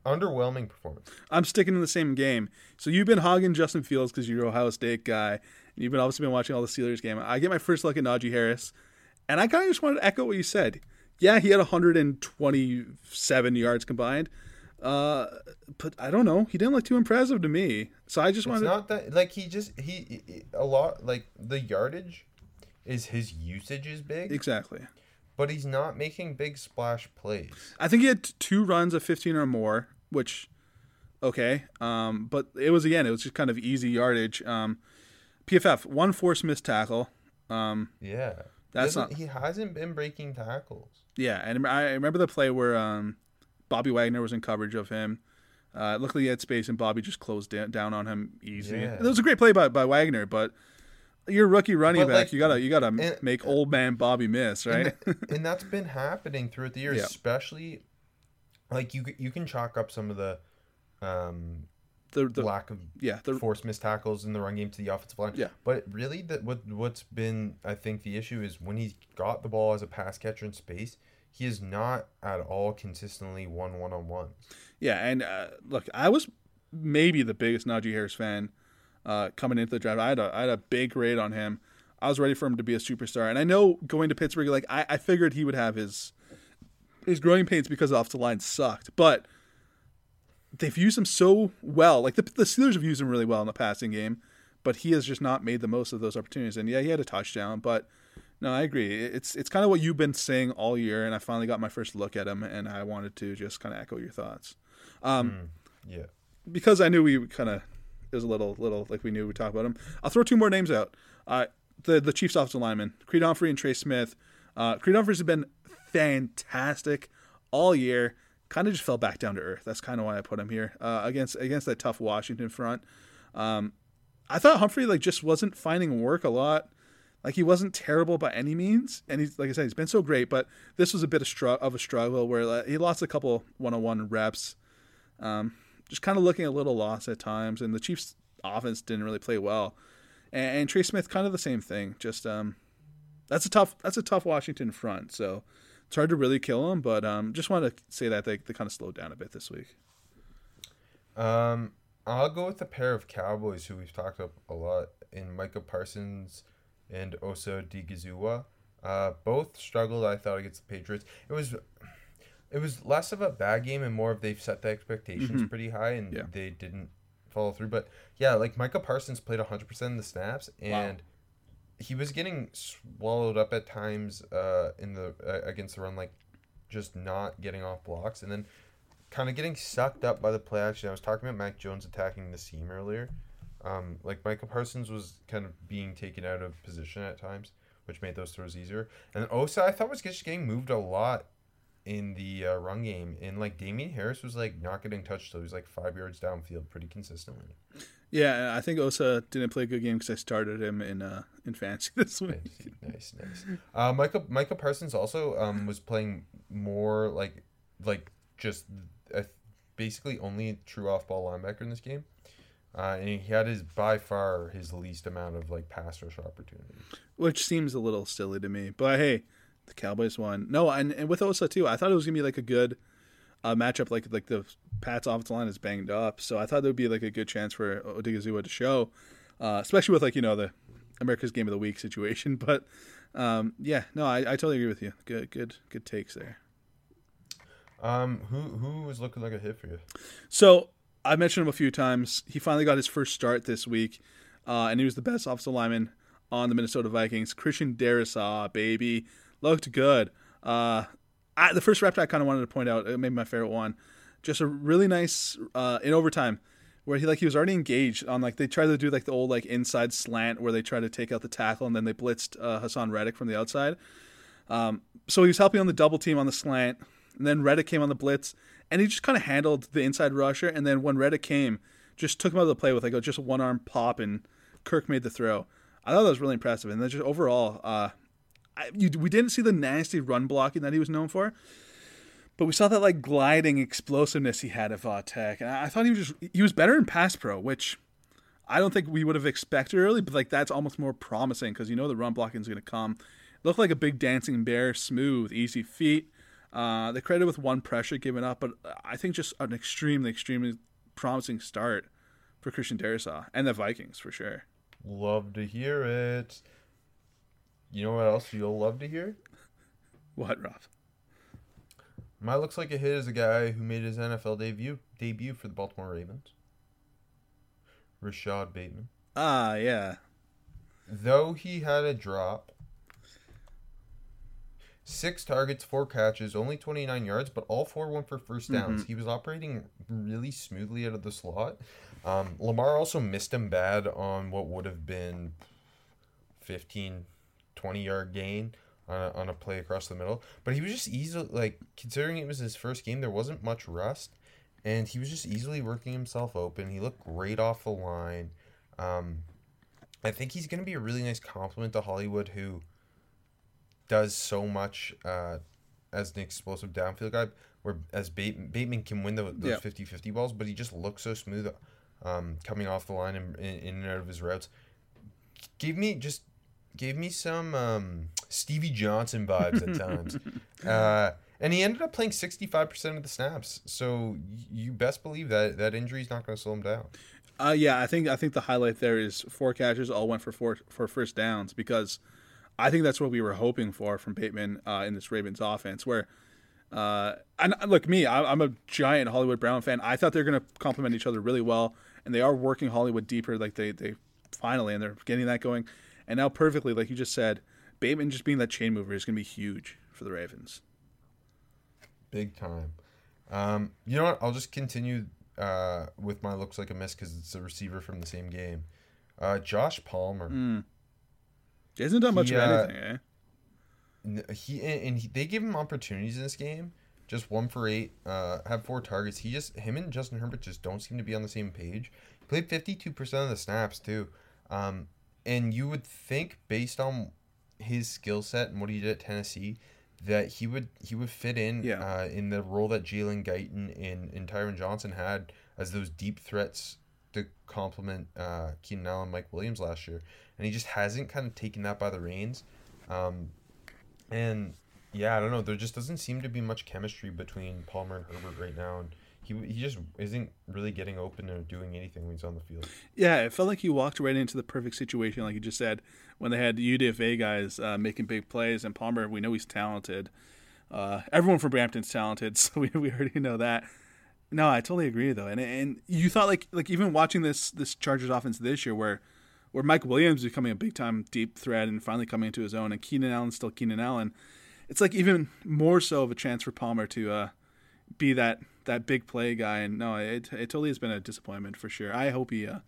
underwhelming performance. I'm sticking in the same game. So you've been hogging Justin Fields because you're Ohio State guy, and you've been obviously been watching all the Steelers game. I get my first look at Najee Harris, and I kind of just wanted to echo what you said. Yeah, he had 127 yards combined, uh, but I don't know. He didn't look too impressive to me. So I just It's wanted. not that like he just he, he a lot like the yardage is his usage is big. exactly. but he's not making big splash plays. I think he had two runs of 15 or more, which okay. Um, but it was again, it was just kind of easy yardage. Um, PFF one force missed tackle. Um, Yeah. That's Doesn't- He hasn't been breaking tackles. yeah, and I remember the play where um, Bobby Wagner was in coverage of him. Uh, luckily, he had space, and Bobby just closed da- down on him easy. Yeah. It was a great play by, by Wagner, but you're a rookie running But, back. like, you gotta you gotta and- make old man Bobby miss, right? And, and that's been happening throughout the year, Yeah. especially like you you can chalk up some of the um, the, the lack of yeah the forced missed tackles in the run game to the offensive line. Yeah. But really, that what what's been I think the issue is when he's got the ball as a pass catcher in space, he is not at all consistently one one on one. Yeah, and uh, look, I was maybe the biggest Najee Harris fan uh, coming into the draft. I had a I had a big grade on him. I was ready for him to be a superstar, and I know going to Pittsburgh, like I, I figured he would have his his growing pains because the offensive line sucked, but they've used him so well. Like the the Steelers have used him really well in the passing game, but he has just not made the most of those opportunities. And yeah, he had a touchdown, but no, I agree. It's it's kind of what you've been saying all year, and I finally got my first look at him, and I wanted to just kind of echo your thoughts. Um, Yeah. because I knew we kind of it was a little little like we knew we'd talk about him. I'll throw two more names out. Uh, the the Chiefs offensive lineman, Creed Humphrey and Trey Smith. Uh, Creed Humphreys has been fantastic all year. Kind of just fell back down to earth. That's kind of why I put him here uh, against against that tough Washington front. Um, I thought Humphrey like just wasn't finding work a lot. Like he wasn't terrible by any means, and he's like I said, he's been so great. But this was a bit of, str- of a struggle where he lost a couple one-on-one reps. Um, just kind of looking a little lost at times, and the Chiefs' offense didn't really play well. And, and Trey Smith, kind of the same thing. Just um, that's a tough that's a tough Washington front. So it's hard to really kill them, but um, just want to say that they they kind of slowed down a bit this week. Um, I'll go with a pair of Cowboys who we've talked up a lot in Micah Parsons and Osa Odighizuwa. Uh, both struggled, I thought, against the Patriots. It was it was less of a bad game and more of they've set the expectations pretty high and Yeah. they didn't follow through. But yeah, like Micah Parsons played 100% of the snaps and he was getting swallowed up at times uh, in the uh, against the run, like just not getting off blocks and then kind of getting sucked up by the play action. I was talking about Mac Jones attacking the seam earlier. Um, like Michael Parsons was kind of being taken out of position at times, which made those throws easier. And Osa, I thought was just getting moved a lot in the uh, run game, and like Damien Harris was like not getting touched, so he was like five yards downfield pretty consistently. Yeah, I think Osa didn't play a good game because I started him in uh in fantasy this week. Nice, nice, nice. Uh, Michael Michael Parsons also um was playing more like like just a, basically only true off ball linebacker in this game. Uh, and he had his by far his least amount of like pass rush opportunities. which seems a little silly to me. But hey, the Cowboys won. No, and, and with Osa too, I thought it was gonna be like a good uh, matchup. Like like the Pats offensive line is banged up, so I thought there would be like a good chance for Odighizuwa to show, uh, especially with like you know the America's Game of the Week situation. But um, yeah, no, I, I totally agree with you. Good good good takes there. Um, who who was looking like a hit for you? So I mentioned him a few times. He finally got his first start this week, uh, and he was the best offensive lineman on the Minnesota Vikings. Christian Darrisaw, baby, looked good. Uh, I, the first rep I kind of wanted to point out, maybe my favorite one. Just a really nice uh, in overtime where he like he was already engaged on like they tried to do like the old like inside slant where they try to take out the tackle and then they blitzed uh, Haason Reddick from the outside. Um, so he was helping on the double team on the slant, and then Reddick came on the blitz, and he just kind of handled the inside rusher. And then when Reddick came, just took him out of the play with like a just one arm pop, and Kirk made the throw. I thought that was really impressive. And then just overall, uh, I, you, we didn't see the nasty run blocking that he was known for, but we saw that like gliding explosiveness he had at Vautech. And I, I thought he was just he was better in pass pro, which I don't think we would have expected early, but like that's almost more promising because you know the run blocking is going to come. Looked like a big dancing bear, smooth, easy feet. Uh, they credited with one pressure given up, but I think just an extremely, extremely promising start for Christian Darrisaw and the Vikings for sure. Love to hear it. You know what else you'll love to hear? What, Rob? My looks like a hit is a guy who made his NFL debut debut for the Baltimore Ravens. Rashod Bateman. Ah, yeah. Though he had a drop. six targets, four catches, only 29 yards, but all four went for first downs. Mhm. He was operating really smoothly out of the slot. Um, Lamar also missed him bad on what would have been 15, 20 yard gain on a, on a play across the middle. But he was just easily, like, considering it was his first game, there wasn't much rust. And he was just easily working himself open. He looked great off the line. Um, I think he's going to be a really nice compliment to Hollywood, who does so much uh, as an explosive downfield guy. Where as Bateman, Bateman can win the, those Yeah. 50-50 balls, but he just looks so smooth um, coming off the line and in, in and out of his routes. Gave me just gave me some um, Stevie Johnson vibes at times. uh, and he ended up playing 65% of the snaps. So you best believe that that injury is not going to slow him down. Uh, yeah, I think I think the highlight there is four catches all went for four for first downs because I think that's what we were hoping for from Bateman uh, in this Ravens offense. Where uh, and uh, look, me, I, I'm a giant Hollywood Brown fan. I thought they were going to complement each other really well, and they are working Hollywood deeper. Like they they finally and they're getting that going, and now perfectly, like you just said, Bateman just being that chain mover is going to be huge for the Ravens. Big time. Um, you know what? I'll just continue uh, with my looks like a miss because it's a receiver from the same game. Uh, Josh Palmer. Mm. He hasn't done much He, of uh, anything, eh? He and and he, they gave him opportunities in this game. Just one for eight. Uh, had four targets. He just him and Justin Herbert just don't seem to be on the same page. He played fifty two percent of the snaps too. Um, and you would think based on his skill set and what he did at Tennessee that he would he would fit in Yeah. uh, in the role that Jalen Guyton and, and Tyron Johnson had as those deep threats to complement uh, Keenan Allen, Mike Williams last year, and he just hasn't kind of taken that by the reins. Um, and yeah, I don't know. There just doesn't seem to be much chemistry between Palmer and Herbert right now, and he he just isn't really getting open or doing anything when he's on the field. Yeah, it felt like he walked right into the perfect situation, like you just said, when they had UDFA guys uh, making big plays, and Palmer, we know he's talented. Uh, everyone from Brampton's talented, so we, we already know that. No, I totally agree though, and and you thought like like even watching this this Chargers offense this year, where where Mike Williams is becoming a big time deep threat and finally coming into his own, and Keenan Allen's still Keenan Allen. It's like even more so of a chance for Palmer to uh, be that that big play guy. And no, it it totally has been a disappointment for sure. I hope he uh,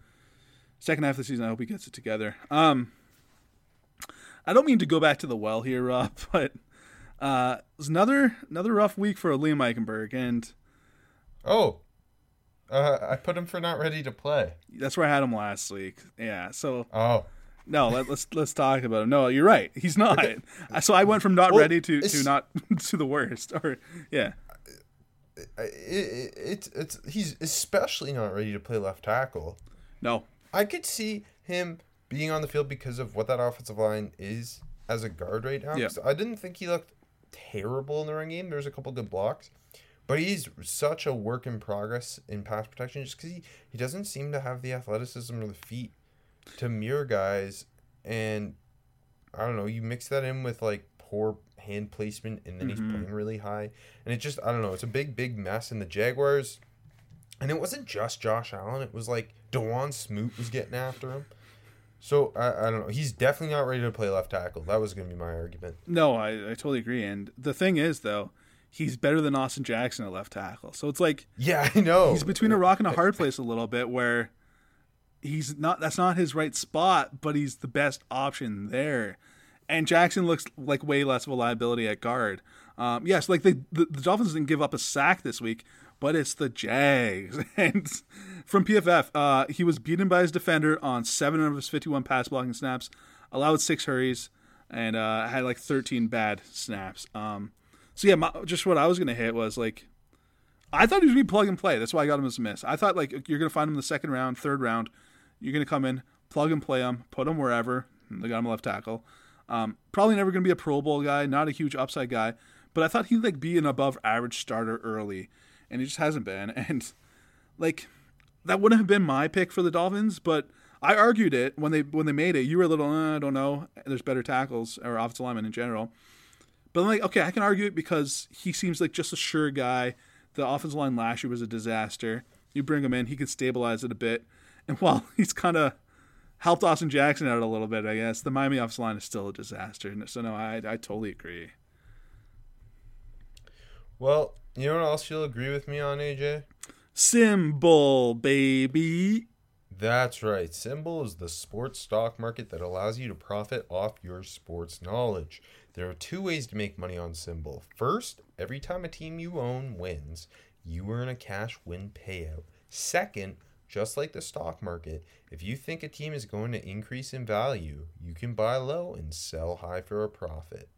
second half of the season. I hope he gets it together. Um, I don't mean to go back to the well here, Rob, but uh, it was another another rough week for Liam Eichenberg, and Oh, uh, I put him for not ready to play. that's where I had him last week. Yeah, so Oh, no, let, let's let's talk about him. No, you're right. He's not. So I went from not Well, ready to, to not to the worst. Or yeah, it, it, it's it's he's especially not ready to play left tackle. no, I could see him being on the field because of what that offensive line is as a guard right now. Yeah. I didn't think he looked terrible in the run game. There was a couple good blocks, but he's such a work in progress in pass protection just because he, he doesn't seem to have the athleticism or the feet to mirror guys. And I don't know, you mix that in with like poor hand placement and then he's Mhm. playing really high. And it just, I don't know, it's a big, big mess. in the Jaguars, and it wasn't just Josh Allen, it was like Dawuane Smoot was getting after him. So I, I don't know. He's definitely not ready to play left tackle. That was going to be my argument. no, I, I totally agree. And the thing is, though, he's better than Austin Jackson at left tackle. So it's like Yeah, I know. he's between a rock and a hard place a little bit where he's not that's not his right spot but he's the best option there and jackson looks like way less of a liability at guard um, yes like they, the, the dolphins didn't give up a sack this week but it's the jags and from pff uh, he was beaten by his defender on seven of his 51 pass blocking snaps allowed six hurries and uh, had like 13 bad snaps um, so yeah my, just what i was gonna hit was like I thought he was gonna be plug and play. That's why I got him as a miss. I thought like you're gonna find him in the second round, third round. You're gonna come in, plug and play him, put him wherever. They got him left tackle. Um, probably never gonna be a Pro Bowl guy, not a huge upside guy, but I thought he'd like be an above average starter early, and he just hasn't been. And like that wouldn't have been my pick for the Dolphins, but I argued it when they when they made it. You were a little, uh, I don't know. There's better tackles or offensive linemen in general. But I'm like, okay, I can argue it because he seems like just a sure guy. The offensive line last year was a disaster. You bring him in, he can stabilize it a bit. And while he's kind of helped Austin Jackson out a little bit, I guess, the Miami offensive line is still a disaster. So, no, I, I totally agree. Well, you know what else you'll agree with me on, AJ? SimBull, baby. That's right. SimBull is the sports stock market that allows you to profit off your sports knowledge. There are two ways to make money on SimBull. First, every time a team you own wins, you earn a cash win payout. Second, just like the stock market, if you think a team is going to increase in value, you can buy low and sell high for a profit.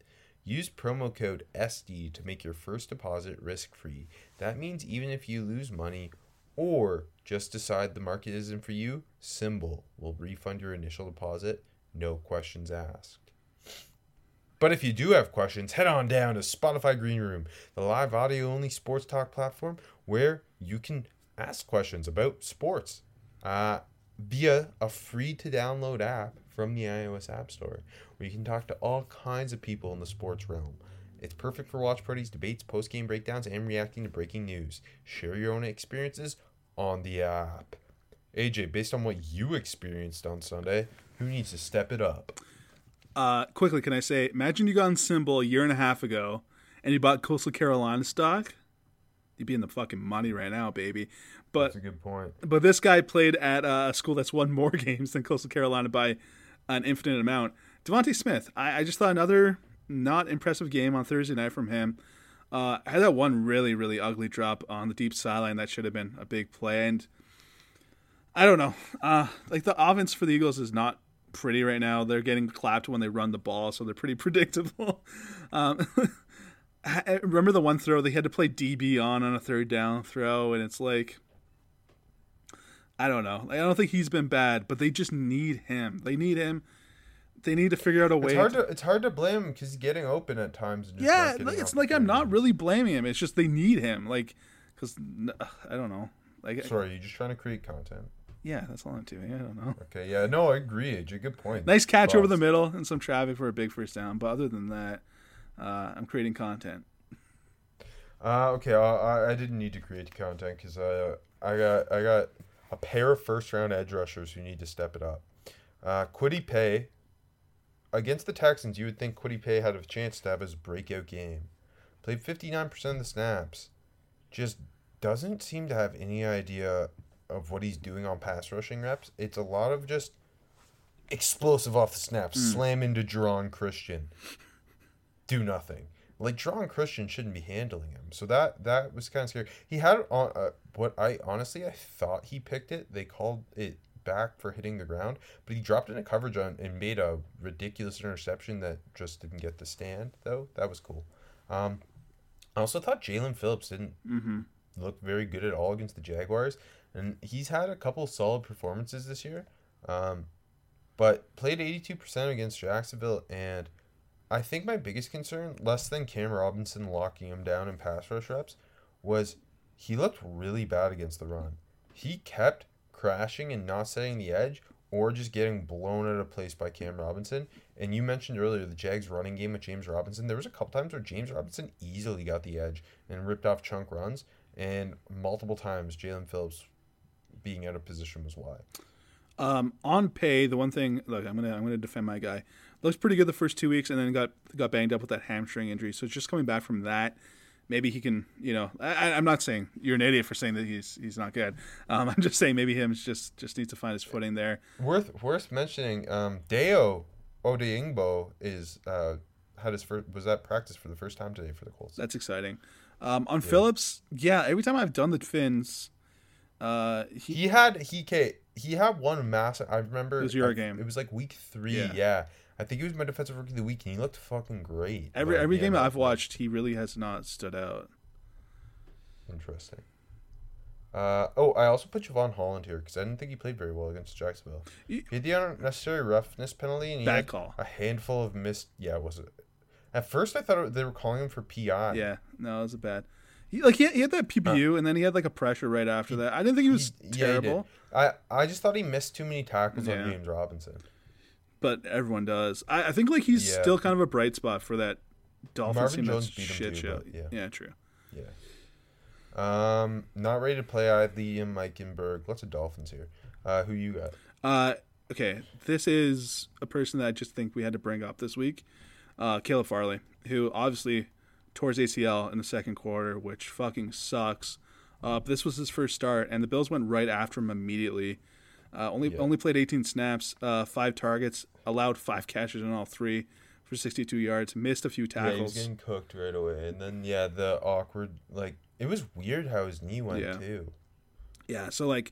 Use promo code SD to make your first deposit risk free. That means even if you lose money or just decide the market isn't for you, SimBull will refund your initial deposit, no questions asked. But if you do have questions, head on down to Spotify Green Room, the live audio only sports talk platform where you can ask questions about sports uh, via a free to download app from the iOS App Store, where you can talk to all kinds of people in the sports realm. It's perfect for watch parties, debates, post game breakdowns, and reacting to breaking news. Share your own experiences on the app. AJ, based on what you experienced on Sunday, who needs to step it up? Uh, quickly, can I say, imagine you got on SimBull a year and a half ago and you bought Coastal Carolina stock. You'd be in the fucking money right now, baby. But That's a good point. but this guy played at a school that's won more games than Coastal Carolina by an infinite amount. DeVonta Smith, I, I just thought another not impressive game on Thursday night from him. Uh, had that one really, really ugly drop on the deep sideline that should have been a big play. And I don't know. Uh, like the offense for the Eagles is not pretty right now. They're getting clapped when they run the ball, so they're pretty predictable. Um, I eh, remember the one throw they had to play DB on on a third down throw, and it's like I don't know. I don't think he's been bad, but they just need him. They need him. They need to figure out a way. It's hard to- to it's hard to blame him because he's getting open at times. And just yeah, like, it's like I'm not really blaming him. It's just they need him, like because I don't know. Like Sorry, you're just trying to create content. yeah, that's all I'm doing. I don't know. Okay, yeah, no, I agree, It's a Good point. Nice catch over the middle and some traffic for a big first down. But other than that, uh, I'm creating content. Uh, okay, I, I, I didn't need to create content because uh, I got I got a pair of first round edge rushers who need to step it up. Uh, Kwity Paye against the Texans, you would think Kwity Paye had a chance to have his breakout game. Played fifty nine percent of the snaps, just doesn't seem to have any idea of what he's doing on pass rushing reps. It's a lot of just explosive off the snap, slam into Geron Christian, do nothing. Like Geron Christian shouldn't be handling him, so that that was kind of scary. He had it on uh, what I honestly I thought he picked it. They called it back for hitting the ground, but he dropped in a coverage on and made a ridiculous interception that just didn't get the stand. Though that was cool. Um, I also thought Jaelan Phillips didn't Mm-hmm. look very good at all against the Jaguars, and he's had a couple solid performances this year. Um, but played 82% against Jacksonville, and I think my biggest concern, less than Cam Robinson locking him down in pass rush reps, was he looked really bad against the run. He kept crashing and not setting the edge, or just getting blown out of place by Cam Robinson. And you mentioned earlier the Jags running game with James Robinson. There was a couple times where James Robinson easily got the edge and ripped off chunk runs, and multiple times Jaelan Phillips being out of position was why. Um, on Paye, the one thing look, I'm gonna I'm gonna defend my guy. Looks pretty good the first two weeks, and then got got banged up with that hamstring injury. So just coming back from that, maybe he can. You know, I, I'm not saying you're an idiot for saying that he's he's not good. Um, I'm just saying maybe him just just needs to find his footing there. Worth worth mentioning, um, Dayo Odeyingbo is uh, had his first was at practice for the first time today for the Colts. That's exciting. Um, on Phillips, yeah, every time I've done the fins, uh, he, He had he he had one massive. I remember It was your game. It was like week three. Yeah. Yeah. I think he was my defensive rookie of the week, and he looked fucking great. every But, every yeah, game I've watched, he really has not stood out. Interesting. Uh, oh, I also put Jevon Holland here because I didn't think he played very well against Jacksonville. You- He had the unnecessary roughness penalty, and he had call. a handful of missed. Yeah, was it? At first, I thought it- they were calling him for PI. Yeah, no, it was a bad. He, like he had, he had that PBU, and then he had like a pressure right after that. I didn't think he was He- yeah, he terrible. did. I I just thought he missed too many tackles Yeah. on James Robinson. But everyone does. I, I think like he's Yeah. still kind of a bright spot for that Dolphins Marvin team. Jones that's beat him shit too, show. but yeah. true. Yeah. Um, not ready to play either Liam Eichenberg. Lots of Dolphins here. Uh, who you got? Uh, okay, this is a person that I just think we had to bring up this week. Uh, Caleb Farley, who obviously towards ACL in the second quarter, which fucking sucks. Uh, this was his first start, and the Bills went right after him immediately. Uh, only Yeah. only played 18 snaps, uh, five targets, allowed five catches in all three for 62 yards, missed a few Yeah, he was tackles. getting cooked right away, and then yeah, the awkward like it was weird how his knee went Yeah. too. Yeah, so like,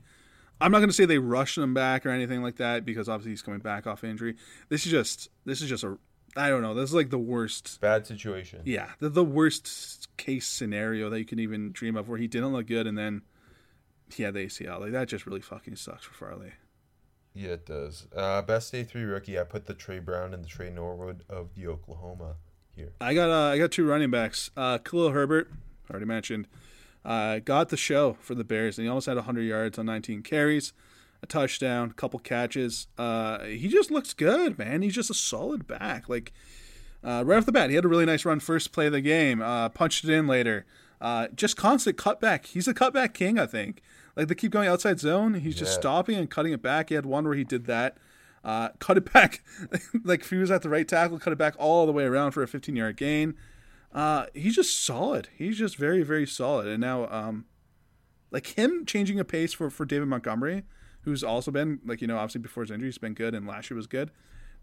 I'm not gonna say they rushed him back or anything like that because obviously he's coming back off injury. This is just this is just a I don't know. This is like the worst. Bad situation. Yeah, the, the worst case scenario that you can even dream of, where he didn't look good and then had the ACL. Like that just really fucking sucks for Farley. Yeah, it does. Uh, best day three rookie. I put the Tre Brown and the Tre Norwood of the Oklahoma here. I got uh, I got two running backs. Uh, Khalil Herbert, already mentioned, uh, got the show for the Bears, and he almost had 100 yards on 19 carries, a touchdown, a couple catches. Uh, he just looks good, man. He's just a solid back. Like uh, right off the bat, he had a really nice run first play of the game. Uh, punched it in later. Uh, just constant cutback. He's a cutback king, I think. Like they keep going outside zone, he's just stopping and cutting it back. He had one where he did that. Uh, cut it back, like if he was at the right tackle, cut it back all the way around for a 15 yard gain. Uh, he's just solid. He's just very, very solid. And now, um, like him changing a pace for, for David Montgomery, who's also been like you know obviously before his injury, he's been good, and last year was good.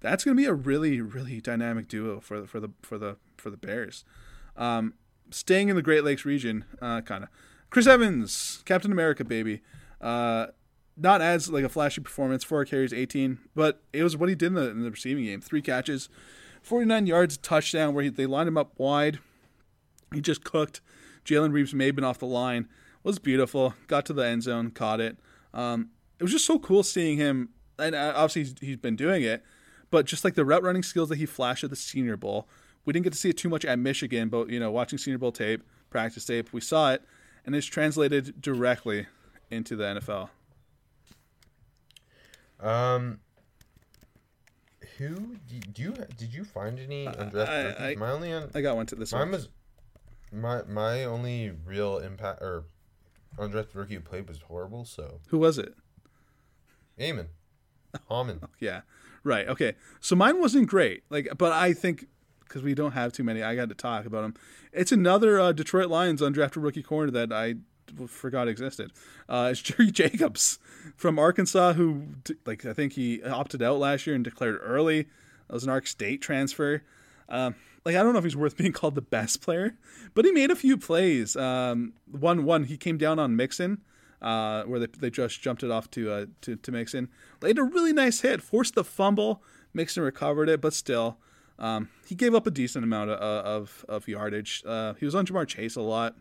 That's going to be a really, really dynamic duo for the for the for the for the Bears. Um, staying in the Great Lakes region, uh, kind of. Chris Evans, Captain America, baby. Uh, not as like a flashy performance, four carries, 18, but it was what he did in the, in the receiving game. Three catches, 49 yards, touchdown where he, they lined him up wide. He just cooked. Jalen Reeves-Maybin off the line was beautiful. Got to the end zone, caught it. Um, it was just so cool seeing him, and uh, obviously he's, he's been doing it, but just like the route running skills that he flashed at the Senior Bowl. We didn't get to see it too much at Michigan, but you know, watching Senior Bowl tape, practice tape, we saw it, and it's translated directly into the NFL. Um, who do you, did you find any undrafted I-? I- my only un, I got one to this mine one. was my my only real impact or undrafted rookie who played was horrible. So Who was it? Eamon, Hammond. Yeah. Right. Okay. So mine wasn't great. Like, but I think because we don't have too many, I got to talk about him. It's another uh, Detroit Lions undrafted rookie corner that I forgot existed. Uh, it's Jerry Jacobs from Arkansas, who like I think he opted out last year and declared early. That was an Ark State transfer. Um, like I don't know if he's worth being called the best player, but he made a few plays. Um, one one he came down on Mixon, uh, where they, they just jumped it off to uh, to to Mixon. Laid a really nice hit, forced the fumble. Mixon recovered it, but still, um, he gave up a decent amount of of, of yardage. Uh, he was on Ja'Marr Chase a lot.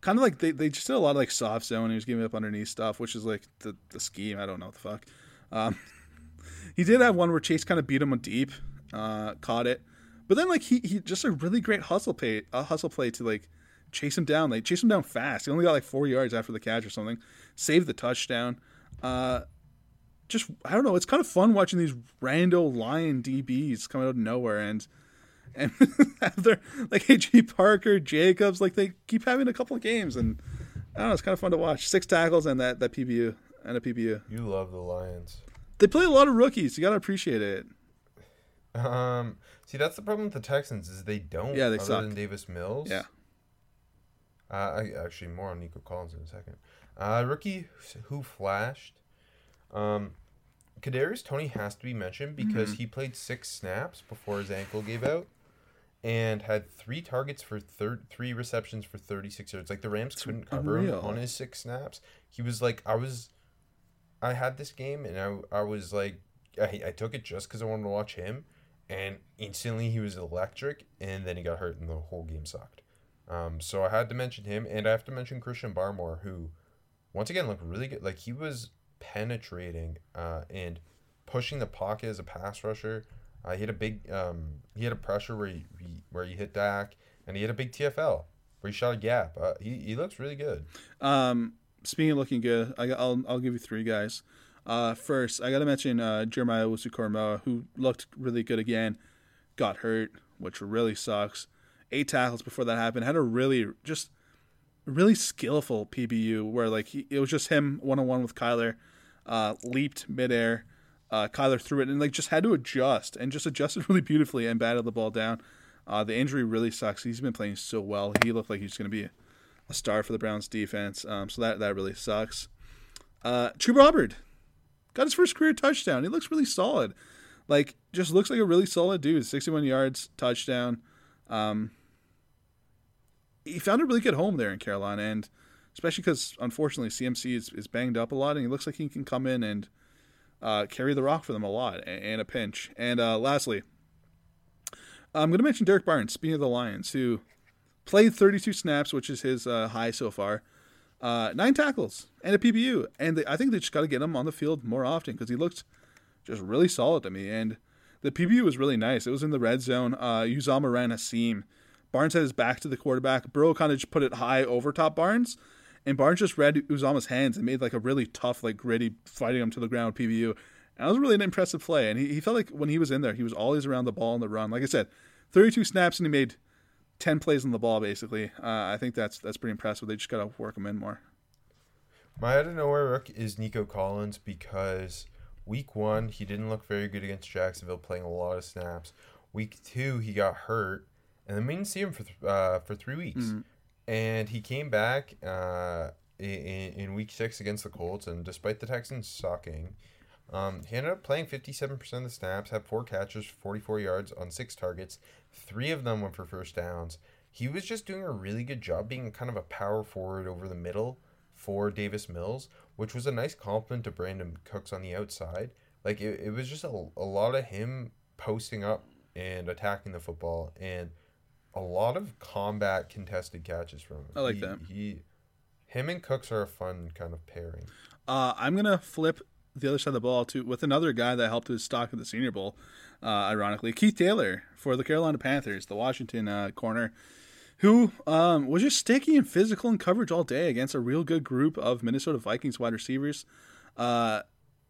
Kind of like they, they just did a lot of like soft zone. He was giving up underneath stuff, which is like the, the scheme. I don't know what the fuck. Um, he did have one where Chase kind of beat him deep, uh, caught it, but then like he he just a really great hustle play, a hustle play to like chase him down, like chase him down fast. He only got like four yards after the catch or something, saved the touchdown. Uh, just I don't know. It's kind of fun watching these rando lion DBs come out of nowhere and and have their like AJ Parker, Jacobs, like they keep having a couple of games and I don't know. It's kind of fun to watch. Six tackles and that that PBU and a PBU. You love the Lions. They play a lot of rookies. You gotta appreciate it. Um, see that's the problem with the Texans is they don't. Yeah, they other suck. than Davis Mills. Yeah. Uh, I actually more on Nico Collins in a second. Uh, rookie who flashed. Um, Kadarius Toney has to be mentioned because Mm-hmm. he played six snaps before his ankle gave out, and had three targets for third, three receptions for thirty six yards. Like the Rams couldn't cover unreal. him on his six snaps. He was like, I was, I had this game and I, I was like, I, I took it just because I wanted to watch him, and instantly he was electric, and then he got hurt and the whole game sucked. Um, so I had to mention him, and I have to mention Christian Barmore, who, once again, looked really good. Like he was penetrating uh, and pushing the pocket as a pass rusher. Uh, he had a big, um, he had a pressure where he, he where he hit Dak, and he had a big TFL where he shot a gap. Uh, he he looks really good. Um, speaking of looking good, I, will I'll give you three guys. Uh, first, I got to mention uh, Jeremiah Owusu who looked really good again. Got hurt, which really sucks. Eight tackles before that happened. Had a really just really skillful PBU where like he, it was just him one on one with Kyler. Uh, leaped midair. Uh, Kyler threw it and like just had to adjust and just adjusted really beautifully and batted the ball down. Uh, the injury really sucks. He's been playing so well. He looked like he's going to be a star for the Browns defense. Um, so that that really sucks. Uh, Hubbard got his first career touchdown. He looks really solid. Like just looks like a really solid dude. 61 yards, touchdown. Um, he found a really good home there in Carolina, and especially because unfortunately CMC is, is banged up a lot, and he looks like he can come in and uh, carry the rock for them a lot and a pinch. And uh, lastly, I'm going to mention Derrick Barnes, speaking of the Lions, who played 32 snaps, which is his uh, high so far, uh, nine tackles and a PBU. And they, I think they just got to get him on the field more often because he looked just really solid to me. And the PBU was really nice. It was in the red zone. Uh, Uzomah ran a seam. Barnes had his back to the quarterback. Burrow kind of just put it high over top Barnes. And Barnes just read Uzomah's hands and made like a really tough, like gritty, fighting him to the ground PBU. And that was really an impressive play. And he, he felt like when he was in there, he was always around the ball on the run. Like I said, 32 snaps and he made 10 plays on the ball, basically. Uh, I think that's that's pretty impressive. They just got to work him in more. My out of nowhere rook is Nico Collins because week one, he didn't look very good against Jacksonville, playing a lot of snaps. Week two, he got hurt, and then we didn't see him for th- uh, for three weeks. Mm-hmm. And he came back uh, in, in week six against the Colts, and despite the Texans sucking, um, he ended up playing 57% of the snaps, had four catches, 44 yards on six targets. Three of them went for first downs. He was just doing a really good job being kind of a power forward over the middle for Davis Mills, which was a nice compliment to Brandin Cooks on the outside. Like, it, it was just a, a lot of him posting up and attacking the football and a lot of combat contested catches from him. I like he, that. He, him and Cooks are a fun kind of pairing. Uh, I'm gonna flip the other side of the ball to with another guy that helped his stock at the Senior Bowl. Uh, ironically, Keith Taylor for the Carolina Panthers, the Washington uh, corner, who um, was just sticky and physical in coverage all day against a real good group of Minnesota Vikings wide receivers. Uh,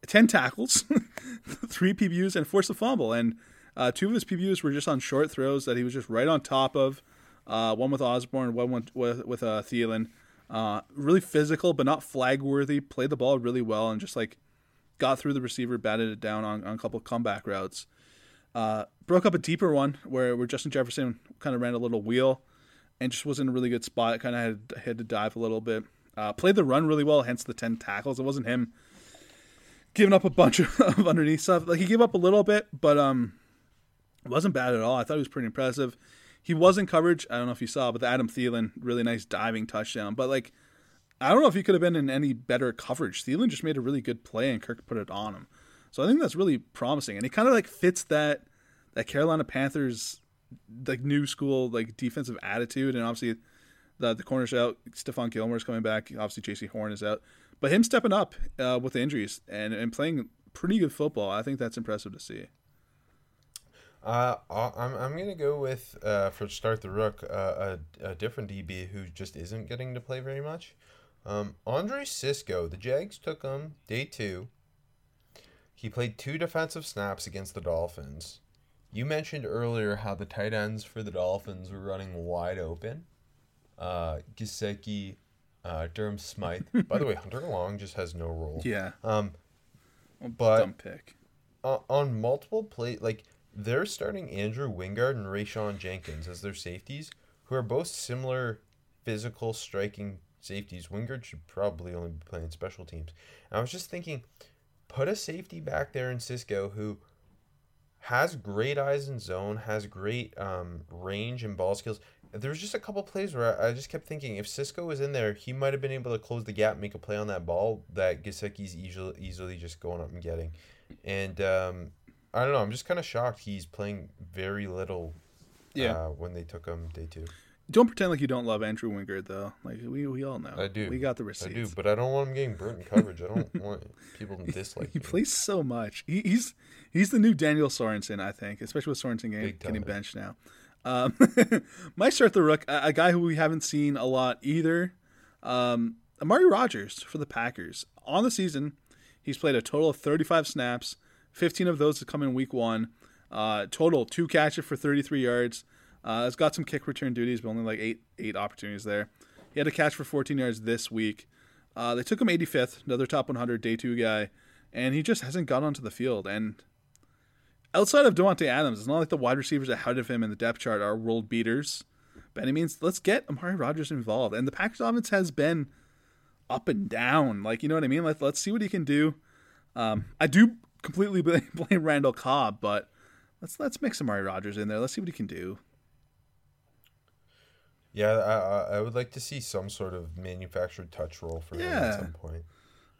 Ten tackles, three PBUs, and forced a fumble. And uh, two of his PBUs were just on short throws that he was just right on top of. Uh, one with Osborne, one with with, uh, Thielen. Uh, really physical, but not flag worthy. Played the ball really well and just like got through the receiver, batted it down on, on a couple comeback routes. Uh, broke up a deeper one where, where Justin Jefferson kind of ran a little wheel and just was in a really good spot. Kind of had, had to dive a little bit. Uh, played the run really well, hence the 10 tackles. It wasn't him giving up a bunch of, of underneath stuff. Like he gave up a little bit, but um, wasn't bad at all. I thought he was pretty impressive. He was in coverage. I don't know if you saw, but the Adam Thielen, really nice diving touchdown. But like, I don't know if he could have been in any better coverage. Thielen just made a really good play, and Kirk put it on him. So I think that's really promising, and he kind of like fits that that Carolina Panthers like new school like defensive attitude, and obviously the the corners out. Stephon Gilmore's coming back. Obviously Jaycee Horn is out, but him stepping up uh, with the injuries and and playing pretty good football, I think that's impressive to see. Uh, I'm I'm gonna go with uh, for start the rook uh, a, a different DB who just isn't getting to play very much. Um, Andre Cisco, the Jags took him day two. He played two defensive snaps against the Dolphins. You mentioned earlier how the tight ends for the Dolphins were running wide open. Uh, uh, Durham Smythe. By the way, Hunter Long just has no role. Yeah. Um, but dumb pick. Uh, on multiple play, like they're starting Andrew Wingard and Rayshawn Jenkins as their safeties, who are both similar physical striking safeties. Wingard should probably only be playing special teams. And I was just thinking, put a safety back there in Cisco who has great eyes in zone, has great um, range and ball skills. There was just a couple plays where I just kept thinking if Cisco was in there, he might have been able to close the gap, make a play on that ball that Gesicki's easily easily just going up and getting. And um, I don't know, I'm just kind of shocked he's playing very little. Yeah. Uh, when they took him day two. Don't pretend like you don't love Andrew Wingard though. Like we, we all know. I do. We got the receipts. I do, but I don't want him getting burnt in coverage. I don't want people to dislike. he me. plays so much. He, he's he's the new Daniel Sorensen, I think, especially with Sorensen getting, getting benched now. Um, my start the rook, a, a guy who we haven't seen a lot either. Um, Amari Rogers for the Packers on the season. He's played a total of 35 snaps. 15 of those to come in week one. Uh, total two catches for 33 yards. Uh, has got some kick return duties, but only like eight eight opportunities there. He had a catch for 14 yards this week. Uh, they took him 85th, another top 100 day two guy, and he just hasn't got onto the field. And outside of Davante Adams, it's not like the wide receivers ahead of him in the depth chart are world beaters. By any means, let's get Amari Rogers involved. And the Packers offense has been up and down. Like, you know what I mean? Let, let's see what he can do. Um, I do completely blame, Randall Cobb, but let's let's mix Amari Rogers in there. Let's see what he can do. Yeah, I, I would like to see some sort of manufactured touch roll for him at some point.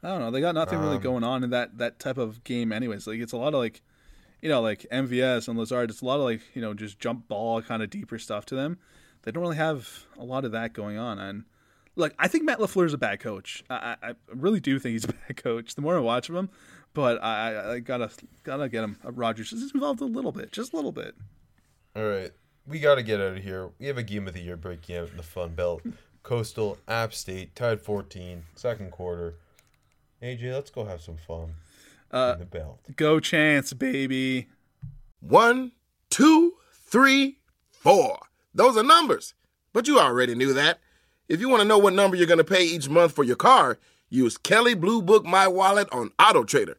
I don't know. They got nothing really um, going on in that that type of game, anyways. Like it's a lot of like, you know, like MVS and Lazard. It's a lot of like you know just jump ball kind of deeper stuff to them. They don't really have a lot of that going on. And look, I think Matt Lafleur is a bad coach. I, I really do think he's a bad coach. The more I watch him, but I, I gotta gotta get him. Uh, Rodgers is involved a little bit, just a little bit. All right, we gotta get out of here. We have a game of the year break out in the Fun Belt. Coastal App State tied 14, second quarter. AJ, let's go have some fun. Uh, in the belt. Go Chants, baby. One, two, three, four. Those are numbers, but you already knew that. If you want to know what number you're going to pay each month for your car, use Kelley Blue Book My Wallet on Auto Trader.